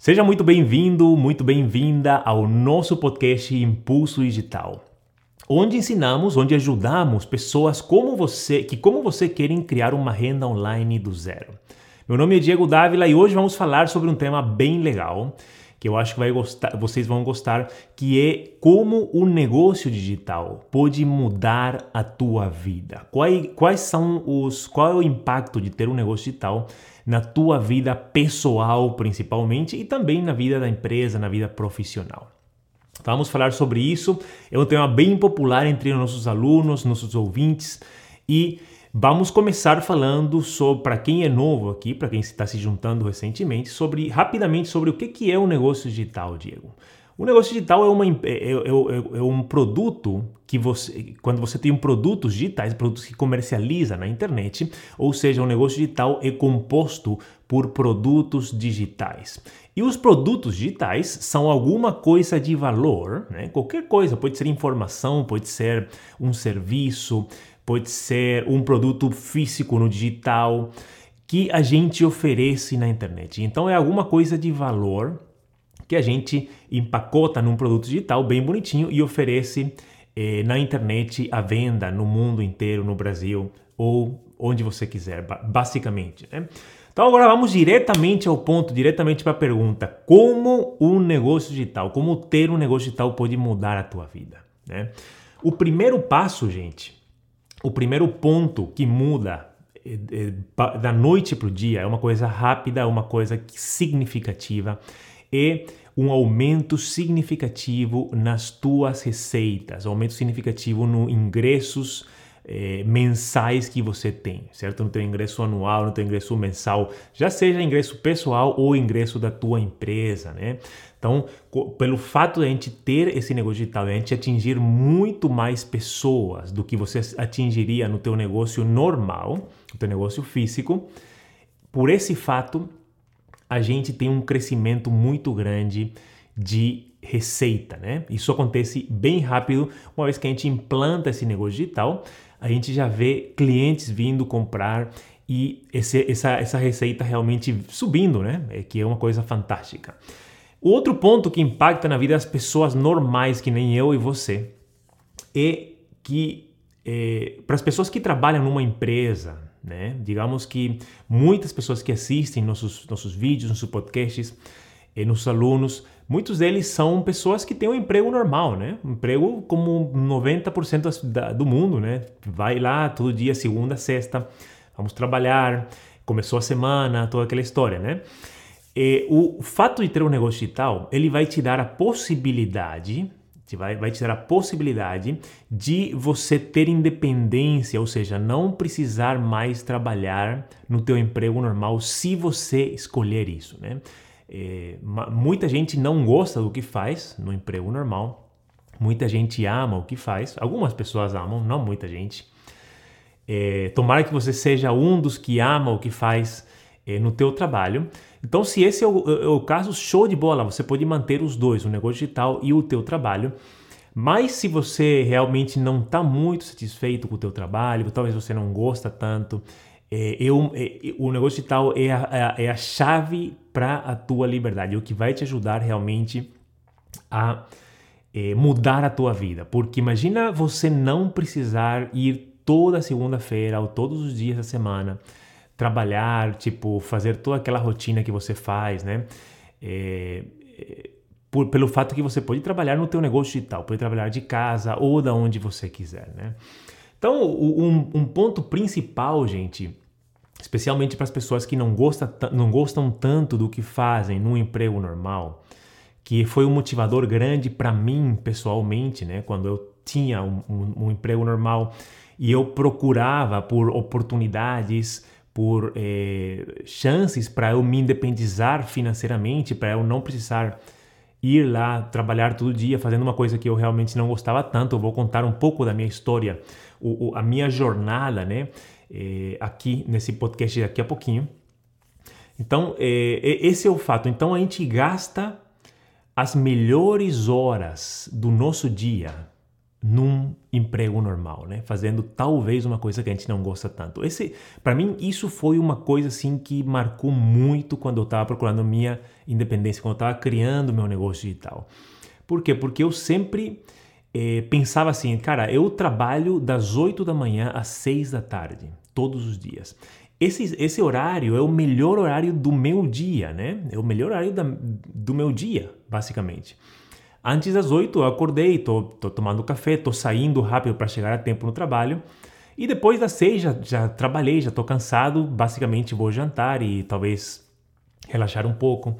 Seja muito bem-vindo, muito bem-vinda ao nosso podcast Impulso Digital, onde ensinamos, onde ajudamos pessoas como você, que como você querem criar uma renda online do zero. Meu nome é Diego Dávila e hoje vamos falar sobre um tema bem legal que eu acho que gostar, vocês vão gostar, que é como o negócio digital pode mudar a tua vida. Quais, quais são os, qual é o impacto de ter um negócio digital na tua vida pessoal, principalmente, e também na vida da empresa, na vida profissional. Vamos falar sobre isso. É um tema bem popular entre nossos alunos, nossos ouvintes e Vamos começar falando sobre, para quem é novo aqui, para quem está se juntando recentemente, sobre rapidamente sobre o que, que é o um negócio digital, Diego. O negócio digital é, uma, é, é, é, é, um produto que você, quando você tem produtos digitais, produtos que comercializa na internet, ou seja, o um negócio digital é composto por produtos digitais. E os produtos digitais são alguma coisa de valor, né? qualquer coisa, pode ser informação, pode ser um serviço, pode ser um produto físico no digital que a gente oferece na internet. Então é alguma coisa de valor que a gente empacota num produto digital bem bonitinho e oferece eh, na internet à venda no mundo inteiro, no Brasil ou onde você quiser, basicamente. Né? Então agora vamos diretamente ao ponto, diretamente para a pergunta: como um negócio digital, como ter um negócio digital pode mudar a tua vida? Né? O primeiro passo, gente, o primeiro ponto que muda é, é, da noite para o dia é uma coisa rápida, uma coisa significativa, é um aumento significativo nas tuas receitas, um aumento significativo no ingressos eh, mensais que você tem, certo? No teu ingresso anual, no teu ingresso mensal, já seja ingresso pessoal ou ingresso da tua empresa, né? Então, pelo fato de a gente ter esse negócio digital, a gente atingir muito mais pessoas do que você atingiria no teu negócio normal, no teu negócio físico, por esse fato, a gente tem um crescimento muito grande de receita, né? Isso acontece bem rápido, uma vez que a gente implanta esse negócio digital, a gente já vê clientes vindo comprar e esse, essa, essa receita realmente subindo, né? É que é uma coisa fantástica. Outro ponto que impacta na vida das pessoas normais, que nem eu e você, é que é, para as pessoas que trabalham numa empresa, né, digamos que muitas pessoas que assistem nossos, nossos vídeos, nossos podcasts, é, nossos alunos, muitos deles são pessoas que têm um emprego normal, né? Um emprego como 90% do mundo, né? Vai lá todo dia, segunda, sexta, vamos trabalhar, começou a semana, toda aquela história, né? E o fato de ter um negócio digital, ele vai te dar a possibilidade, vai, vai te dar a possibilidade de você ter independência, ou seja, não precisar mais trabalhar no teu emprego normal se você escolher isso, né? É, muita gente não gosta do que faz no emprego normal, muita gente ama o que faz, algumas pessoas amam, não muita gente. É, tomara que você seja um dos que ama o que faz no teu trabalho, então, se esse é o, é o caso, show de bola, você pode manter os dois, o negócio digital e o teu trabalho. Mas se você realmente não está muito satisfeito com o teu trabalho, talvez você não gosta tanto, é, eu, é, o negócio digital é a, é a chave para a tua liberdade, é o que vai te ajudar realmente a é, mudar a tua vida. Porque imagina você não precisar ir toda segunda-feira ou todos os dias da semana trabalhar, tipo, fazer toda aquela rotina que você faz, né? É, é, por, pelo fato que você pode trabalhar no teu negócio digital, pode trabalhar de casa ou da onde você quiser, né? Então, um, um ponto principal, gente, especialmente para as pessoas que não, gosta, não gostam tanto do que fazem no emprego normal, que foi um motivador grande para mim pessoalmente, né? Quando eu tinha um, um, um emprego normal e eu procurava por oportunidades por eh, chances para eu me independizar financeiramente, para eu não precisar ir lá trabalhar todo dia fazendo uma coisa que eu realmente não gostava tanto. Eu vou contar um pouco da minha história, o, o, a minha jornada, né? Eh, aqui nesse podcast daqui a pouquinho. Então, eh, esse é o fato. Então, a gente gasta as melhores horas do nosso dia num emprego normal, né? Fazendo talvez uma coisa que a gente não gosta tanto. Esse, para mim, isso foi uma coisa assim que marcou muito quando eu estava procurando minha independência, quando eu estava criando meu negócio digital. Por quê? Porque eu sempre eh, pensava assim, cara, eu trabalho das 8 da manhã às 6 da tarde, todos os dias. Esse, esse horário é o melhor horário do meu dia, né? É o melhor horário da, do meu dia, basicamente. Antes das 8 eu acordei, tô, tô tomando café, tô saindo rápido para chegar a tempo no trabalho. E depois das 6 já, já trabalhei, já tô cansado, basicamente vou jantar e talvez relaxar um pouco.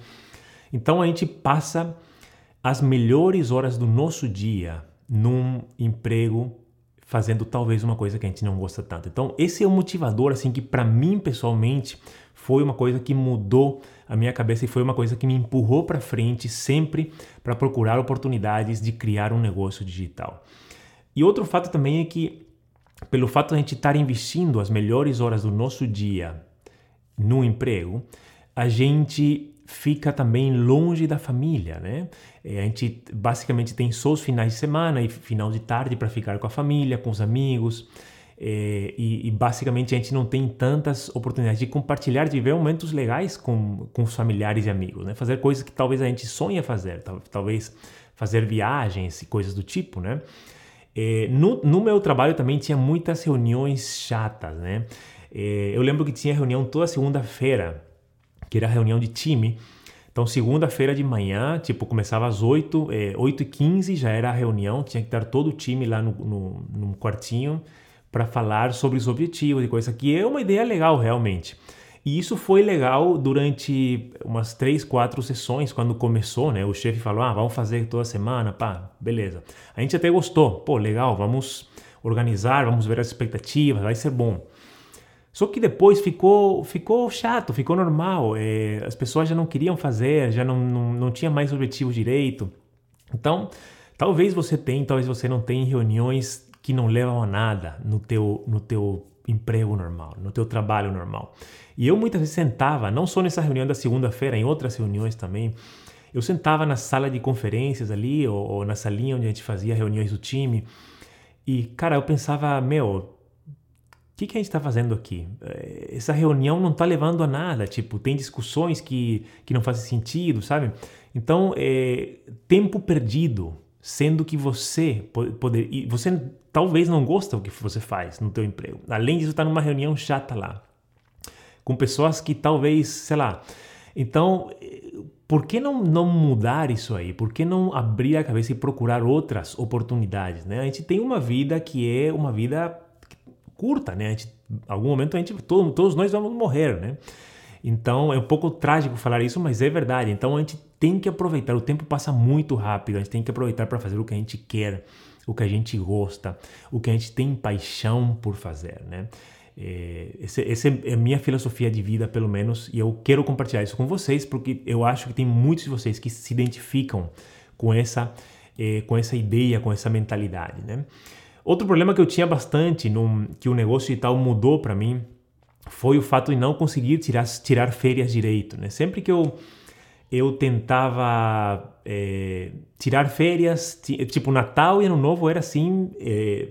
Então a gente passa as melhores horas do nosso dia num emprego fazendo talvez uma coisa que a gente não gosta tanto. Então, esse é o motivador assim que para mim pessoalmente foi uma coisa que mudou a minha cabeça e foi uma coisa que me empurrou para frente sempre para procurar oportunidades de criar um negócio digital. E outro fato também é que, pelo fato de a gente estar investindo as melhores horas do nosso dia no emprego, a gente fica também longe da família, né? É, a gente basicamente tem só os finais de semana e final de tarde para ficar com a família, com os amigos. É, e, e, basicamente a gente não tem tantas oportunidades de compartilhar, de ver momentos legais com, com os familiares e amigos, né? Fazer coisas que talvez a gente sonha fazer, talvez fazer viagens e coisas do tipo, né? É, no, no, meu trabalho também tinha muitas reuniões chatas, né? É, eu lembro que tinha reunião toda segunda-feira, que era reunião de time. Então, segunda-feira de manhã, tipo, começava às 8, é, 8 e 15 já era a reunião, tinha que estar todo o time lá no, no, no quartinho, para falar sobre os objetivos e coisa que é uma ideia legal realmente. E isso foi legal durante umas três, quatro sessões, quando começou, né? O chefe falou, ah, vamos fazer toda semana, pá, beleza. A gente até gostou, pô, legal, vamos organizar, vamos ver as expectativas, vai ser bom. Só que depois ficou, ficou chato, ficou normal, é, as pessoas já não queriam fazer, já não, não, não tinha mais objetivo direito. Então, talvez você tenha, talvez você não tenha reuniões que não levam a nada no teu, no teu emprego normal, no teu trabalho normal. E eu muitas vezes sentava, não só nessa reunião da segunda-feira, em outras reuniões também, eu sentava na sala de conferências ali, ou, ou na salinha onde a gente fazia reuniões do time, e, cara, eu pensava, meu, o que, que a gente está fazendo aqui? Eh, essa reunião não está levando a nada, tipo, tem discussões que, que não fazem sentido, sabe? Então, é tempo perdido, sendo que você poder, e você talvez não gosta do que você faz no teu emprego. Além disso, está numa reunião chata lá, com pessoas que talvez, sei lá. Então, por que não, não mudar isso aí? Por que não abrir a cabeça e procurar outras oportunidades? Né? A gente tem uma vida que é uma vida curta, né? A gente, algum momento a gente, todo, todos nós vamos morrer, né? Então é um pouco trágico falar isso, mas é verdade. Então a gente tem que aproveitar. O tempo passa muito rápido. A gente tem que aproveitar para fazer o que a gente quer, o que a gente gosta, o que a gente tem paixão por fazer, né? É, essa é a minha filosofia de vida, pelo menos, e eu quero compartilhar isso com vocês porque eu acho que tem muitos de vocês que se identificam com essa, é, com essa ideia, com essa mentalidade, né? Outro problema que eu tinha bastante, no, que o negócio digital mudou para mim, foi o fato de não conseguir tirar, tirar férias direito. Né? Sempre que eu, eu tentava é, tirar férias, tipo Natal e Ano Novo era assim, é,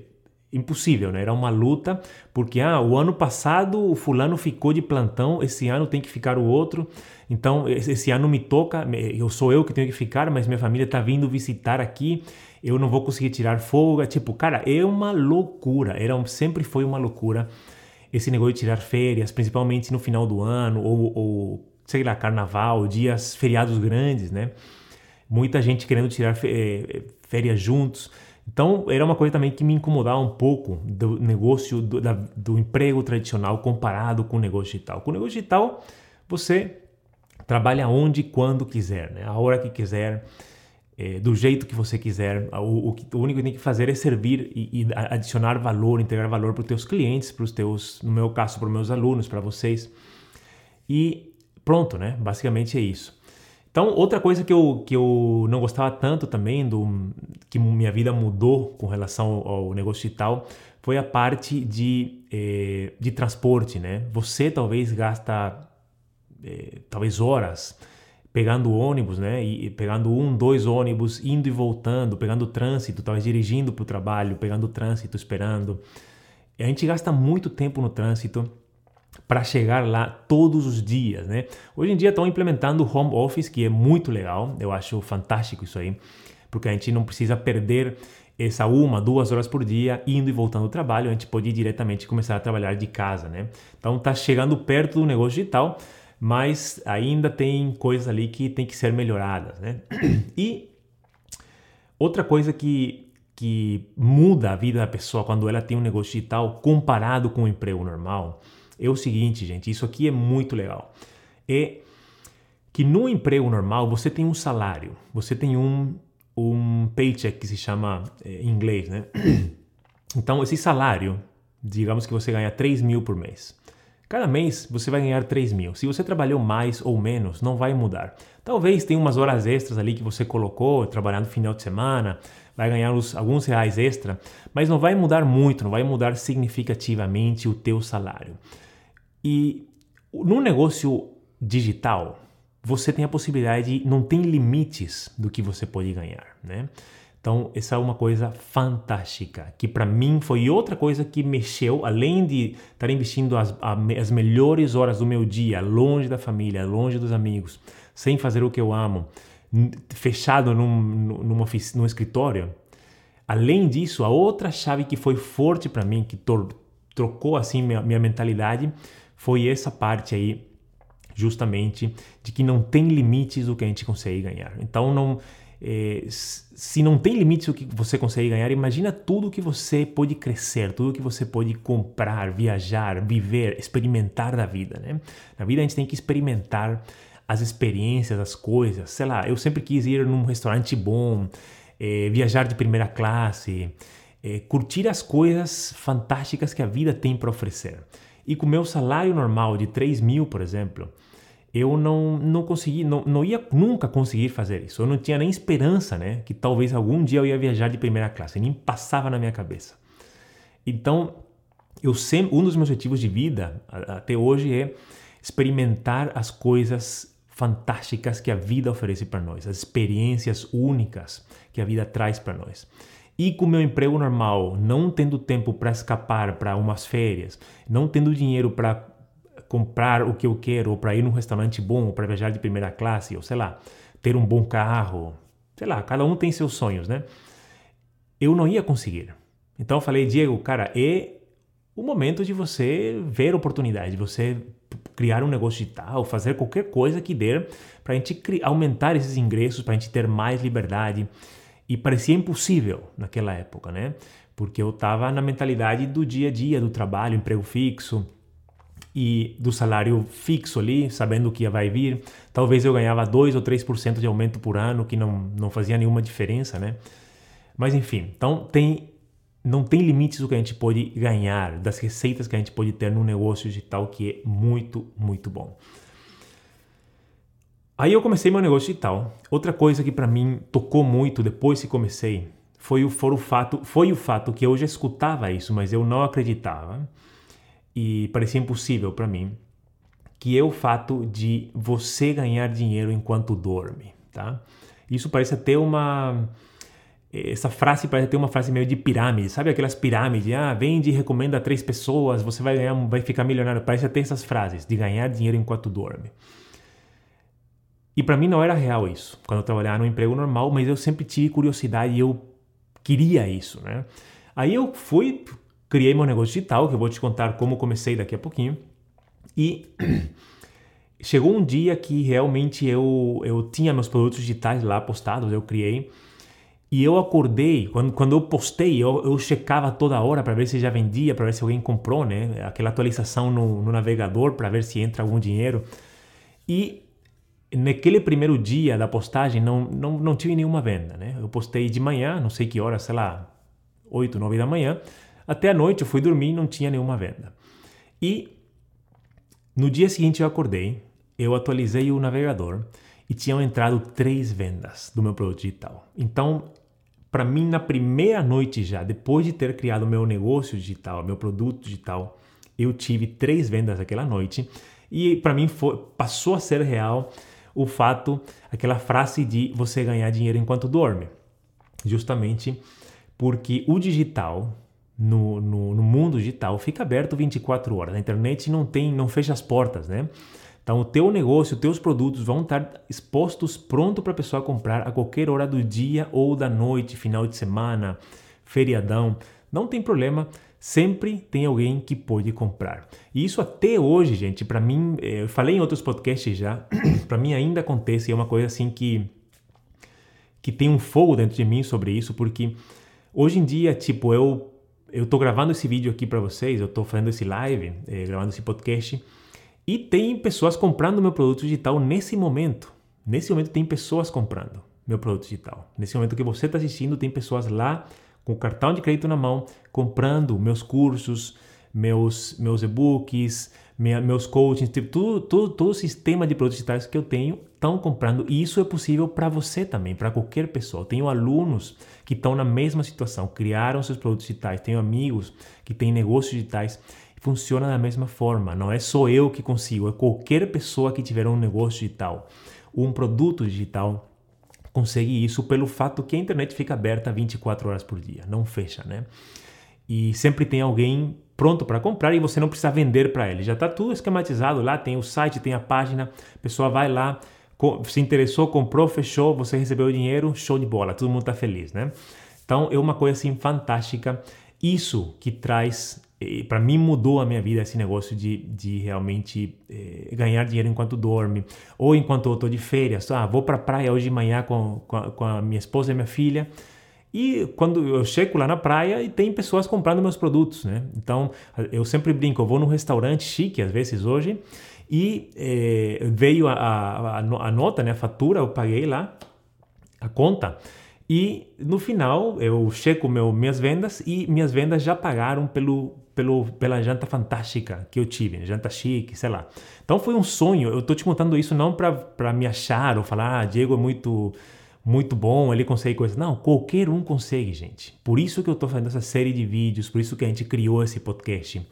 impossível, né? era uma luta, porque ah, o ano passado o fulano ficou de plantão, esse ano tem que ficar o outro, então esse ano me toca, eu sou eu que tenho que ficar, mas minha família está vindo visitar aqui, eu não vou conseguir tirar folga, tipo, cara, é uma loucura, era, sempre foi uma loucura esse negócio de tirar férias, principalmente no final do ano, ou, ou sei lá, carnaval, dias, feriados grandes, né? Muita gente querendo tirar eh, férias juntos. Então, era uma coisa também que me incomodava um pouco do negócio, do, da, do emprego tradicional comparado com o negócio digital. Com o negócio digital, você trabalha onde e quando quiser, né? a hora que quiser é, do jeito que você quiser. O, o, o, único que tem que fazer é servir e, e adicionar valor, integrar valor para os teus clientes, para os teus, no meu caso, para os meus alunos, para vocês. E pronto, né? Basicamente é isso. Então, outra coisa que eu, que eu não gostava tanto também, do que minha vida mudou com relação ao negócio digital, foi a parte de, eh, de transporte, né? Você talvez gasta, eh, talvez horas pegando ônibus, né? E pegando um, dois ônibus, indo e voltando, pegando trânsito, talvez dirigindo para o trabalho, pegando trânsito, esperando. A gente gasta muito tempo no trânsito para chegar lá todos os dias, né? Hoje em dia estão implementando o home office, que é muito legal, eu acho fantástico isso aí, porque a gente não precisa perder essa uma, duas horas por dia indo e voltando ao trabalho, a gente pode diretamente começar a trabalhar de casa, né? Então está chegando perto do negócio digital, mas ainda tem coisas ali que tem que ser melhoradas, né? E outra coisa que, que muda a vida da pessoa quando ela tem um negócio digital comparado com o um emprego normal é o seguinte, gente, isso aqui é muito legal. É que no emprego normal você tem um salário, você tem um, um paycheck que se chama é, em inglês, né? Então, esse salário, digamos que você ganha 3 mil por mês. Cada mês você vai ganhar 3 mil. Se você trabalhou mais ou menos, não vai mudar. Talvez tenha umas horas extras ali que você colocou, trabalhando no final de semana, vai ganhar uns, alguns reais extra, mas não vai mudar muito, não vai mudar significativamente o teu salário. E no negócio digital, você tem a possibilidade, não tem limites do que você pode ganhar, né? Então, essa é uma coisa fantástica, que para mim foi outra coisa que mexeu, além de estar investindo as, as melhores horas do meu dia, longe da família, longe dos amigos, sem fazer o que eu amo, fechado num, numa, num escritório. Além disso, a outra chave que foi forte para mim, que trocou assim minha, minha mentalidade, foi essa parte aí justamente de que não tem limites do que a gente consegue ganhar. Então não é, se não tem limites o que você consegue ganhar, imagina tudo que você pode crescer, tudo que você pode comprar, viajar, viver, experimentar da vida, né? Na vida a gente tem que experimentar as experiências, as coisas. Sei lá, eu sempre quis ir num restaurante bom, é, viajar de primeira classe, é, curtir as coisas fantásticas que a vida tem para oferecer. E com meu salário normal de 3 mil, por exemplo, eu não, não consegui, não, não ia nunca conseguir fazer isso. Eu não tinha nem esperança, né? Que talvez algum dia eu ia viajar de primeira classe. Nem passava na minha cabeça. Então, eu sempre, um dos meus objetivos de vida até hoje é experimentar as coisas fantásticas que a vida oferece para nós, as experiências únicas que a vida traz para nós. E com meu emprego normal, não tendo tempo para escapar para umas férias, não tendo dinheiro para comprar o que eu quero, ou para ir num restaurante bom, ou para viajar de primeira classe, ou sei lá, ter um bom carro, sei lá, cada um tem seus sonhos, né? Eu não ia conseguir. Então eu falei, Diego, cara, é o momento de você ver oportunidade, de você criar um negócio digital, fazer qualquer coisa que dê para a gente aumentar esses ingressos, para a gente ter mais liberdade. E parecia impossível naquela época, né? Porque eu estava na mentalidade do dia a dia, do trabalho, emprego fixo, e do salário fixo ali, sabendo que vai vir. Talvez eu ganhava 2 ou 3% de aumento por ano, que não, não fazia nenhuma diferença, né? Mas enfim, então tem não tem limites do que a gente pode ganhar, das receitas que a gente pode ter no negócio digital, que é muito, muito bom. Aí eu comecei meu negócio digital. Outra coisa que para mim tocou muito depois que comecei foi o, foi o fato, foi o fato que eu já escutava isso, mas eu não acreditava e parecia impossível para mim, que é o fato de você ganhar dinheiro enquanto dorme, tá? Isso parece até uma essa frase parece ter uma frase meio de pirâmide, sabe aquelas pirâmides? Ah, vende e recomenda a três pessoas, você vai ganhar, vai ficar milionário. Parece até essas frases de ganhar dinheiro enquanto dorme. E para mim não era real isso, quando eu trabalhava no emprego normal, mas eu sempre tive curiosidade e eu queria isso, né? Aí eu fui, criei meu negócio digital, que eu vou te contar como comecei daqui a pouquinho. E chegou um dia que realmente eu, eu tinha meus produtos digitais lá postados, eu criei. E eu acordei, quando, quando eu postei, eu, eu checava toda hora para ver se já vendia, para ver se alguém comprou, né? Aquela atualização no, no navegador para ver se entra algum dinheiro. E naquele primeiro dia da postagem não, não, não tive nenhuma venda, né? Eu postei de manhã, não sei que hora, sei lá, 8, 9 da manhã. Até a noite eu fui dormir e não tinha nenhuma venda. E no dia seguinte eu acordei, eu atualizei o navegador e tinham entrado três vendas do meu produto digital. Então, para mim, na primeira noite já, depois de ter criado meu negócio digital, meu produto digital, eu tive três vendas aquela noite e para mim foi, passou a ser real o fato, aquela frase de você ganhar dinheiro enquanto dorme. Justamente porque o digital, no, no, no, mundo digital, fica aberto 24 horas. A internet não tem, não fecha as portas, né? Então, o teu negócio, os teus produtos vão estar expostos, pronto para a pessoa comprar a qualquer hora do dia ou da noite, final de semana, feriadão. Não tem problema, sempre tem alguém que pode comprar. E isso até hoje, gente, para mim, eh, eu falei em outros podcasts já, para mim ainda acontece, é uma coisa assim que que tem um fogo dentro de mim sobre isso, porque hoje em dia, tipo, eu eu tô gravando esse vídeo aqui para vocês, eu tô fazendo esse live, eh, gravando esse podcast, e tem pessoas comprando meu produto digital nesse momento. Nesse momento tem pessoas comprando meu produto digital. Nesse momento que você está assistindo, tem pessoas lá com o cartão de crédito na mão, comprando meus cursos, meus, meus e-books, minha, meus coachings, tipo, tudo, tudo, todo o sistema de produtos digitais que eu tenho estão comprando. E isso é possível para você também, para qualquer pessoa. Tenho alunos que estão na mesma situação, criaram seus produtos digitais, tenho amigos que têm negócios digitais. Funciona da mesma forma, não é só eu que consigo, é qualquer pessoa que tiver um negócio digital, um produto digital consegue isso pelo fato que a internet fica aberta 24 horas por dia, não fecha, né? E sempre tem alguém pronto para comprar e você não precisa vender para ele. Já está tudo esquematizado lá, tem o site, tem a página, a pessoa vai lá, se interessou, comprou, fechou, você recebeu o dinheiro, show de bola, todo mundo está feliz, né? Então é uma coisa assim fantástica. Isso que traz para mim mudou a minha vida esse negócio de, de realmente eh, ganhar dinheiro enquanto dorme ou enquanto eu estou de férias. Ah, vou para a praia hoje de manhã com, com a, com, a, minha esposa e minha filha. E quando eu chego lá na praia e tem pessoas comprando meus produtos, né? Então eu sempre brinco, eu vou num restaurante chique às vezes hoje e eh, veio a, a, a, nota, né, a fatura, eu paguei lá a conta e no final eu checo meu, minhas vendas e minhas vendas já pagaram pelo pelo, pela janta fantástica que eu tive, janta chique, sei lá. Então foi um sonho, eu tô te contando isso não para me achar ou falar, ah, Diego é muito muito bom, ele consegue coisas. Não, qualquer um consegue, gente. Por isso que eu tô fazendo essa série de vídeos, por isso que a gente criou esse podcast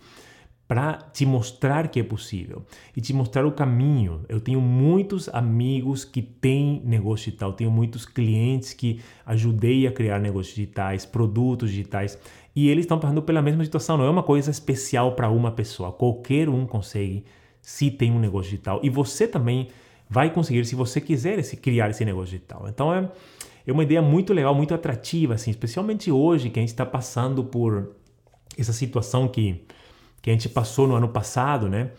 para te mostrar que é possível e te mostrar o caminho. Eu tenho muitos amigos que têm negócio digital, tenho muitos clientes que ajudei a criar negócios digitais, produtos digitais e eles estão passando pela mesma situação. Não é uma coisa especial para uma pessoa. Qualquer um consegue se tem um negócio digital. E você também vai conseguir se você quiser esse, criar esse negócio digital. Então é, é uma ideia muito legal, muito atrativa, assim, especialmente hoje que a gente está passando por essa situação que, que a gente passou no ano passado, né?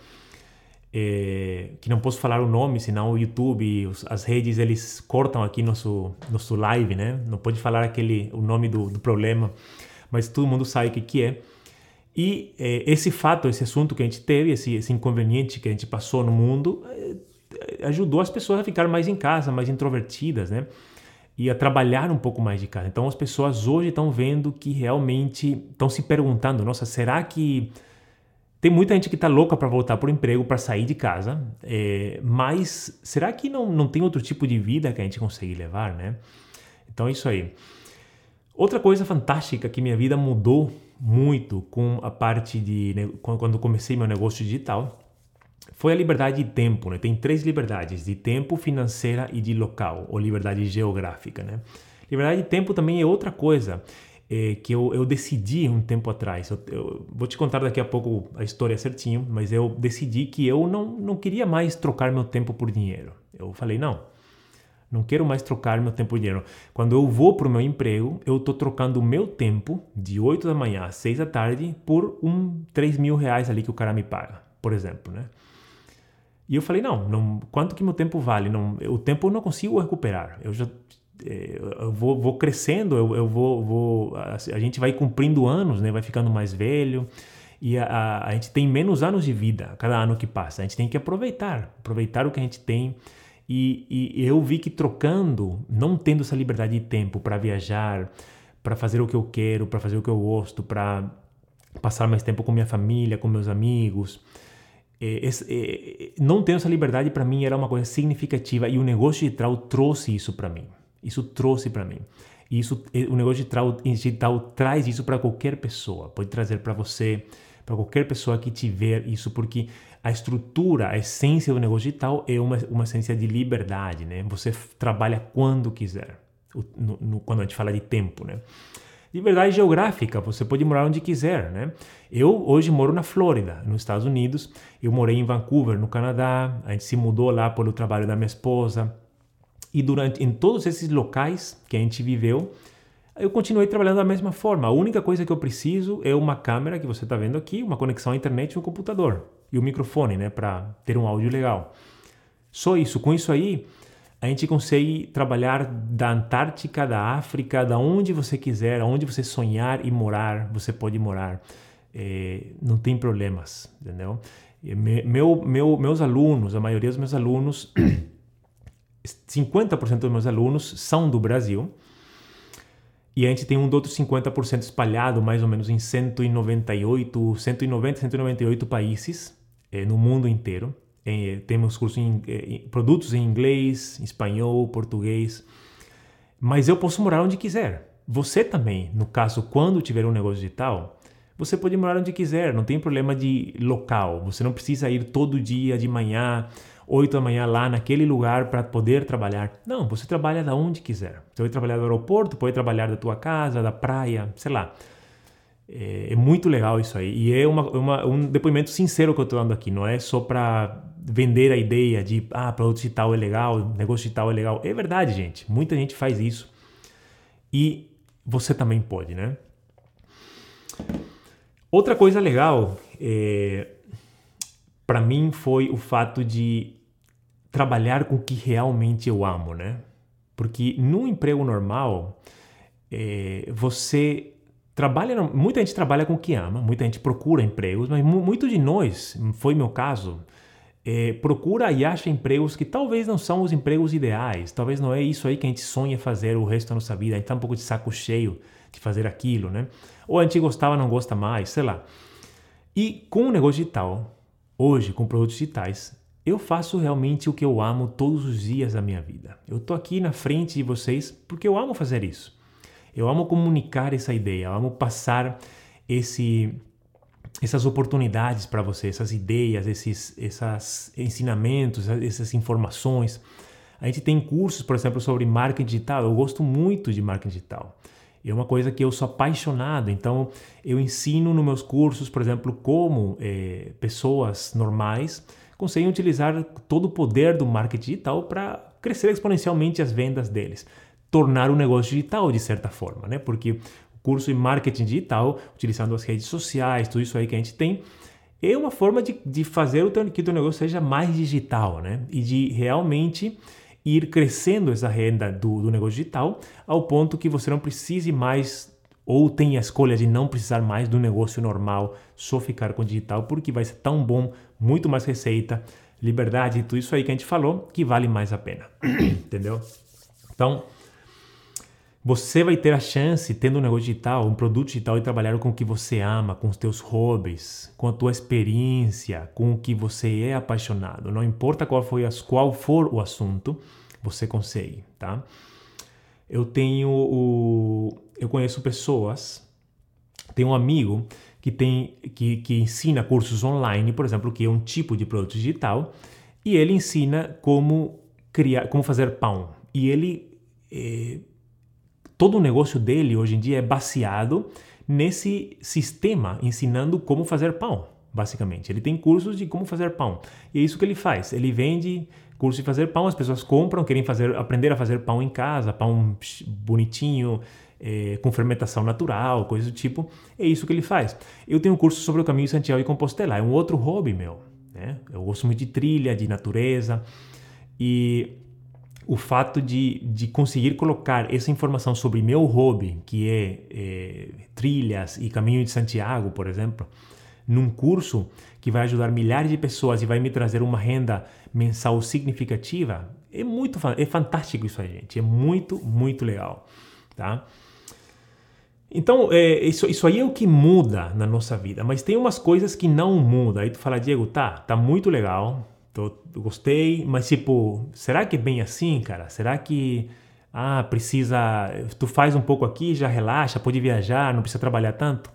É, que não posso falar o nome, senão o YouTube, as redes, eles cortam aqui nosso, nosso live, né? Não pode falar aquele, o nome do, do problema mas todo mundo sabe o que, que é. E é, esse fato, esse assunto que a gente teve, esse, esse inconveniente que a gente passou no mundo, é, ajudou as pessoas a ficar mais em casa, mais introvertidas, né? E a trabalhar um pouco mais de casa. Então as pessoas hoje estão vendo que realmente estão se perguntando: nossa, será que. Tem muita gente que está louca para voltar para o emprego, para sair de casa, é, mas será que não, não tem outro tipo de vida que a gente consegue levar, né? Então é isso aí. Outra coisa fantástica que minha vida mudou muito com a parte de quando comecei meu negócio digital foi a liberdade de tempo. Né? Tem três liberdades: de tempo, financeira e de local, ou liberdade geográfica. Né? Liberdade de tempo também é outra coisa é, que eu, eu, decidi um tempo atrás. Eu, eu, vou te contar daqui a pouco a história certinho, mas eu decidi que eu não, não queria mais trocar meu tempo por dinheiro. Eu falei, não não quero mais trocar meu tempo por dinheiro. Quando eu vou para o meu emprego, eu estou trocando o meu tempo de 8 da manhã às 6 da tarde por um 3 mil reais ali que o cara me paga, por exemplo, né? E eu falei, não, não quanto que meu tempo vale? Não, o tempo eu não consigo recuperar. Eu já eu vou, vou crescendo, eu, eu vou, vou a, a, gente vai cumprindo anos, né? Vai ficando mais velho e a, a, a gente tem menos anos de vida cada ano que passa. A gente tem que aproveitar, aproveitar o que a gente tem e, e eu vi que trocando, não tendo essa liberdade de tempo para viajar, para fazer o que eu quero, para fazer o que eu gosto, para passar mais tempo com minha família, com meus amigos, é, é, não tendo essa liberdade para mim era uma coisa significativa e o negócio digital trouxe isso para mim. Isso trouxe para mim. E isso, o negócio digital, traz isso para qualquer pessoa. Pode trazer para você, para qualquer pessoa que tiver isso, porque a estrutura, a essência do negócio digital é uma, uma essência de liberdade, né? Você trabalha quando quiser, no, no, quando a gente fala de tempo, né? Liberdade geográfica, você pode morar onde quiser, né? Eu hoje moro na Flórida, nos Estados Unidos. Eu morei em Vancouver, no Canadá. A gente se mudou lá pelo trabalho da minha esposa. E durante em todos esses locais que a gente viveu, eu continuei trabalhando da mesma forma. A única coisa que eu preciso é uma câmera que você está vendo aqui, uma conexão à internet e um computador e o um microfone, né, para ter um áudio legal. Só isso. Com isso aí, a gente consegue trabalhar da Antártica, da África, da onde você quiser, aonde você sonhar e morar, você pode morar. É, não tem problemas, entendeu? Meu, meu, meus alunos, a maioria dos meus alunos, 50% dos meus alunos são do Brasil e a gente tem um outro 50% espalhado mais ou menos em 198, 190, 198 países é, no mundo inteiro. É, temos cursos em, é, produtos em inglês, espanhol, português. Mas eu posso morar onde quiser. Você também, no caso, quando tiver um negócio digital, você pode morar onde quiser, não tem problema de local. Você não precisa ir todo dia de manhã 8 da manhã lá naquele lugar para poder trabalhar. Não, você trabalha da onde quiser. Você vai trabalhar do aeroporto, pode trabalhar da tua casa, da praia, sei lá. É, é muito legal isso aí. E é uma, uma, um depoimento sincero que eu estou dando aqui. Não é só para vender a ideia de, ah, produto digital é legal, negócio digital é legal. É verdade, gente. Muita gente faz isso. E você também pode, né? Outra coisa legal é, para mim foi o fato de trabalhar com o que realmente eu amo, né? Porque no emprego normal, é, você trabalha, muita gente trabalha com o que ama, muita gente procura empregos, mas muito de nós, foi meu caso, é, procura e acha empregos que talvez não são os empregos ideais, talvez não é isso aí que a gente sonha fazer o resto da nossa vida, a gente tá um pouco de saco cheio de fazer aquilo, né? Ou a gente gostava, não gosta mais, sei lá. E com o negócio digital, hoje, com produtos digitais, eu faço realmente o que eu amo todos os dias da minha vida. Eu estou aqui na frente de vocês porque eu amo fazer isso. Eu amo comunicar essa ideia, eu amo passar esse, essas oportunidades para vocês, essas ideias, esses, esses ensinamentos, essas informações. A gente tem cursos, por exemplo, sobre marketing digital. Eu gosto muito de marketing digital. É uma coisa que eu sou apaixonado. Então, eu ensino nos meus cursos, por exemplo, como é, pessoas normais conseguem utilizar todo o poder do marketing digital para crescer exponencialmente as vendas deles, tornar o negócio digital de certa forma, né? Porque o curso em marketing digital, utilizando as redes sociais, tudo isso aí que a gente tem, é uma forma de, de fazer o teu, que o teu negócio seja mais digital, né? E de realmente ir crescendo essa renda do, do negócio digital ao ponto que você não precise mais ou tenha a escolha de não precisar mais do negócio normal, só ficar com digital, porque vai ser tão bom, muito mais receita, liberdade e tudo isso aí que a gente falou, que vale mais a pena. Entendeu? Então, você vai ter a chance, tendo um negócio digital, um produto digital, de trabalhar com o que você ama, com os teus hobbies, com a tua experiência, com o que você é apaixonado. Não importa qual, foi as, qual for o assunto, você consegue, tá? Eu tenho o, eu conheço pessoas, tenho um amigo que tem que, que ensina cursos online, por exemplo, que é um tipo de produto digital, e ele ensina como criar, como fazer pão. E ele é, todo o negócio dele hoje em dia é baseado nesse sistema ensinando como fazer pão, basicamente. Ele tem cursos de como fazer pão. E é isso que ele faz. Ele vende curso de fazer pão, as pessoas compram, querem fazer, aprender a fazer pão em casa, pão bonitinho, é, com fermentação natural, coisa do tipo. É isso que ele faz. Eu tenho um curso sobre o caminho de Santiago e Compostela, é um outro hobby meu. Né? Eu gosto muito de trilha, de natureza e o fato de, de conseguir colocar essa informação sobre meu hobby, que é, é trilhas e caminho de Santiago, por exemplo, num curso que vai ajudar milhares de pessoas e vai me trazer uma renda mensal significativa, é muito é fantástico isso aí, gente. É muito, muito legal, tá? Então, é, isso, isso aí é o que muda na nossa vida, mas tem umas coisas que não mudam. Aí tu fala, Diego, tá, tá muito legal, tô, gostei, mas tipo, será que é bem assim, cara? Será que, ah, precisa, tu faz um pouco aqui, já relaxa, pode viajar, não precisa trabalhar tanto?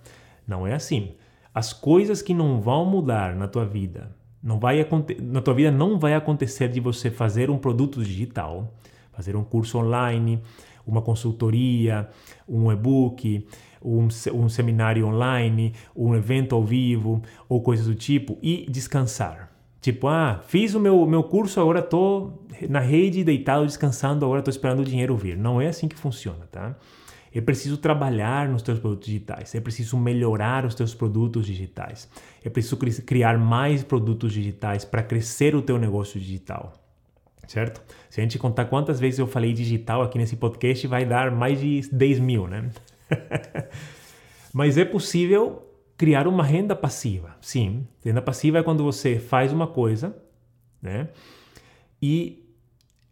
Não é assim. As coisas que não vão mudar na tua vida, não vai na tua vida não vai acontecer de você fazer um produto digital, fazer um curso online, uma consultoria, um e-book, um, um seminário online, um evento ao vivo ou coisas do tipo e descansar. Tipo, ah, fiz o meu, meu curso, agora estou na rede, deitado, descansando, agora estou esperando o dinheiro vir. Não é assim que funciona, tá? É preciso trabalhar nos teus produtos digitais, é preciso melhorar os teus produtos digitais, é preciso criar mais produtos digitais para crescer o teu negócio digital, certo? Se a gente contar quantas vezes eu falei digital aqui nesse podcast, vai dar mais de 10 mil, né? Mas é possível criar uma renda passiva. Sim, renda passiva é quando você faz uma coisa, né? E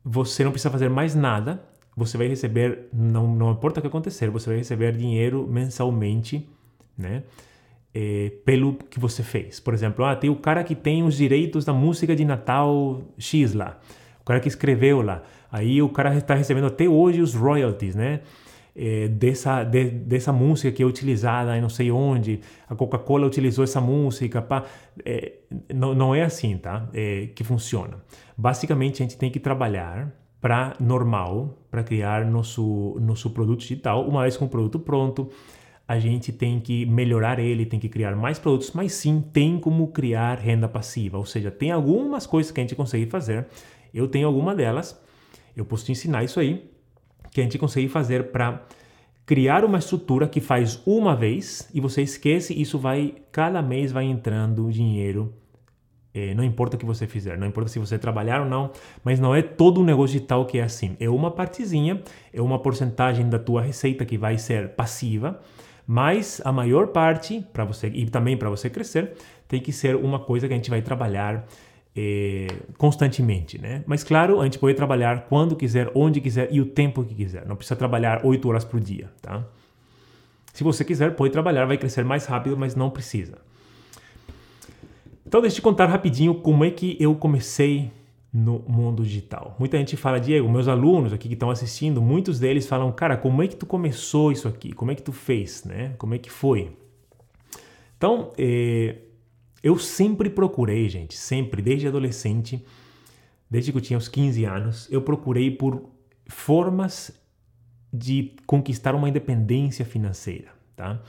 você não precisa fazer mais nada, você vai receber, não, não importa o que acontecer, você vai receber dinheiro mensalmente, né? É, pelo que você fez. Por exemplo, ah, tem o cara que tem os direitos da música de Natal X lá, o cara que escreveu lá. Aí o cara está recebendo até hoje os royalties, né? é, dessa, de, dessa música que é utilizada em não sei onde, a Coca-Cola utilizou essa música, pá. É, não, não é assim, tá? É, que funciona. Basicamente, a gente tem que trabalhar para normal, para criar nosso, nosso produto digital. Uma vez com o produto pronto, a gente tem que melhorar ele, tem que criar mais produtos, mas sim tem como criar renda passiva. Ou seja, tem algumas coisas que a gente consegue fazer. Eu tenho alguma delas, eu posso te ensinar isso aí que a gente consegue fazer para criar uma estrutura que faz uma vez e você esquece, isso vai cada mês vai entrando dinheiro. É, não importa o que você fizer, não importa se você trabalhar ou não, mas não é todo um negócio digital que é assim. É uma partezinha, é uma porcentagem da tua receita que vai ser passiva, mas a maior parte para você e também para você crescer tem que ser uma coisa que a gente vai trabalhar constantemente, né? Mas claro, a gente pode trabalhar quando quiser, onde quiser e o tempo que quiser. Não precisa trabalhar 8 horas por dia, tá? Se você quiser, pode trabalhar, vai crescer mais rápido, mas não precisa. Então, deixa eu te contar rapidinho como é que eu comecei no mundo digital. Muita gente fala, Diego, meus alunos aqui que estão assistindo, muitos deles falam, cara, como é que tu começou isso aqui? Como é que tu fez, né? Como é que foi? Então, eh, eu sempre procurei, gente, sempre, desde adolescente, desde que eu tinha uns 15 anos, eu procurei por formas de conquistar uma independência financeira, tá?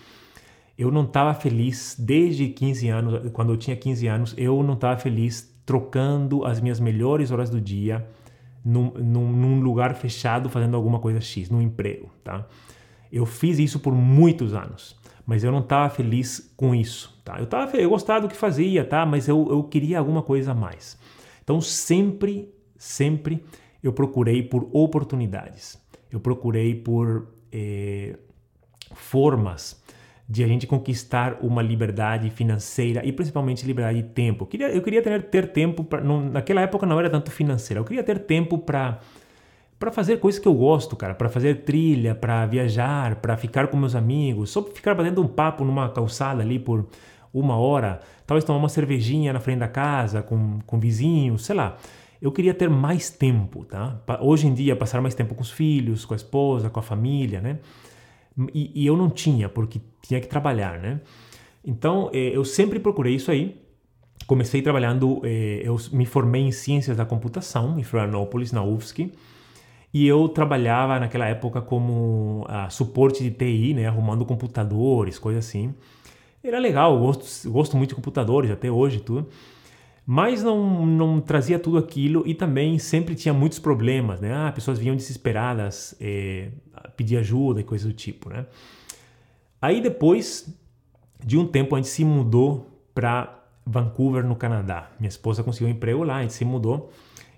Eu não estava feliz desde 15 anos, quando eu tinha 15 anos, eu não estava feliz trocando as minhas melhores horas do dia num, num, num, lugar fechado fazendo alguma coisa X, num emprego, tá? Eu fiz isso por muitos anos mas eu não estava feliz com isso, tá? Eu, tava, eu gostava do que fazia, tá? Mas eu, eu queria alguma coisa a mais. Então, sempre, sempre eu procurei por oportunidades. Eu procurei por eh, formas de a gente conquistar uma liberdade financeira e principalmente liberdade de tempo. Eu queria, eu queria ter, ter tempo, pra, não, naquela época não era tanto financeira, eu queria ter tempo para para fazer coisas que eu gosto, cara, para fazer trilha, para viajar, para ficar com meus amigos, só ficar batendo um papo numa calçada ali por uma hora, talvez tomar uma cervejinha na frente da casa com, com vizinhos, sei lá. Eu queria ter mais tempo, tá? Hoje em dia, passar mais tempo com os filhos, com a esposa, com a família, né? E, e eu não tinha, porque tinha que trabalhar, né? Então, eh, eu sempre procurei isso aí. Comecei trabalhando, eh, eu me formei em Ciências da Computação, em Florianópolis, na UFSC. E eu trabalhava naquela época como uh, suporte de TI, né, arrumando computadores, coisas assim. Era legal, gosto, gosto muito de computadores até hoje tudo. Mas não, não trazia tudo aquilo e também sempre tinha muitos problemas, né? Ah, pessoas vinham desesperadas é, pedir ajuda e coisas do tipo, né? Aí depois de um tempo a gente se mudou para Vancouver, no Canadá. Minha esposa conseguiu um emprego lá, a gente se mudou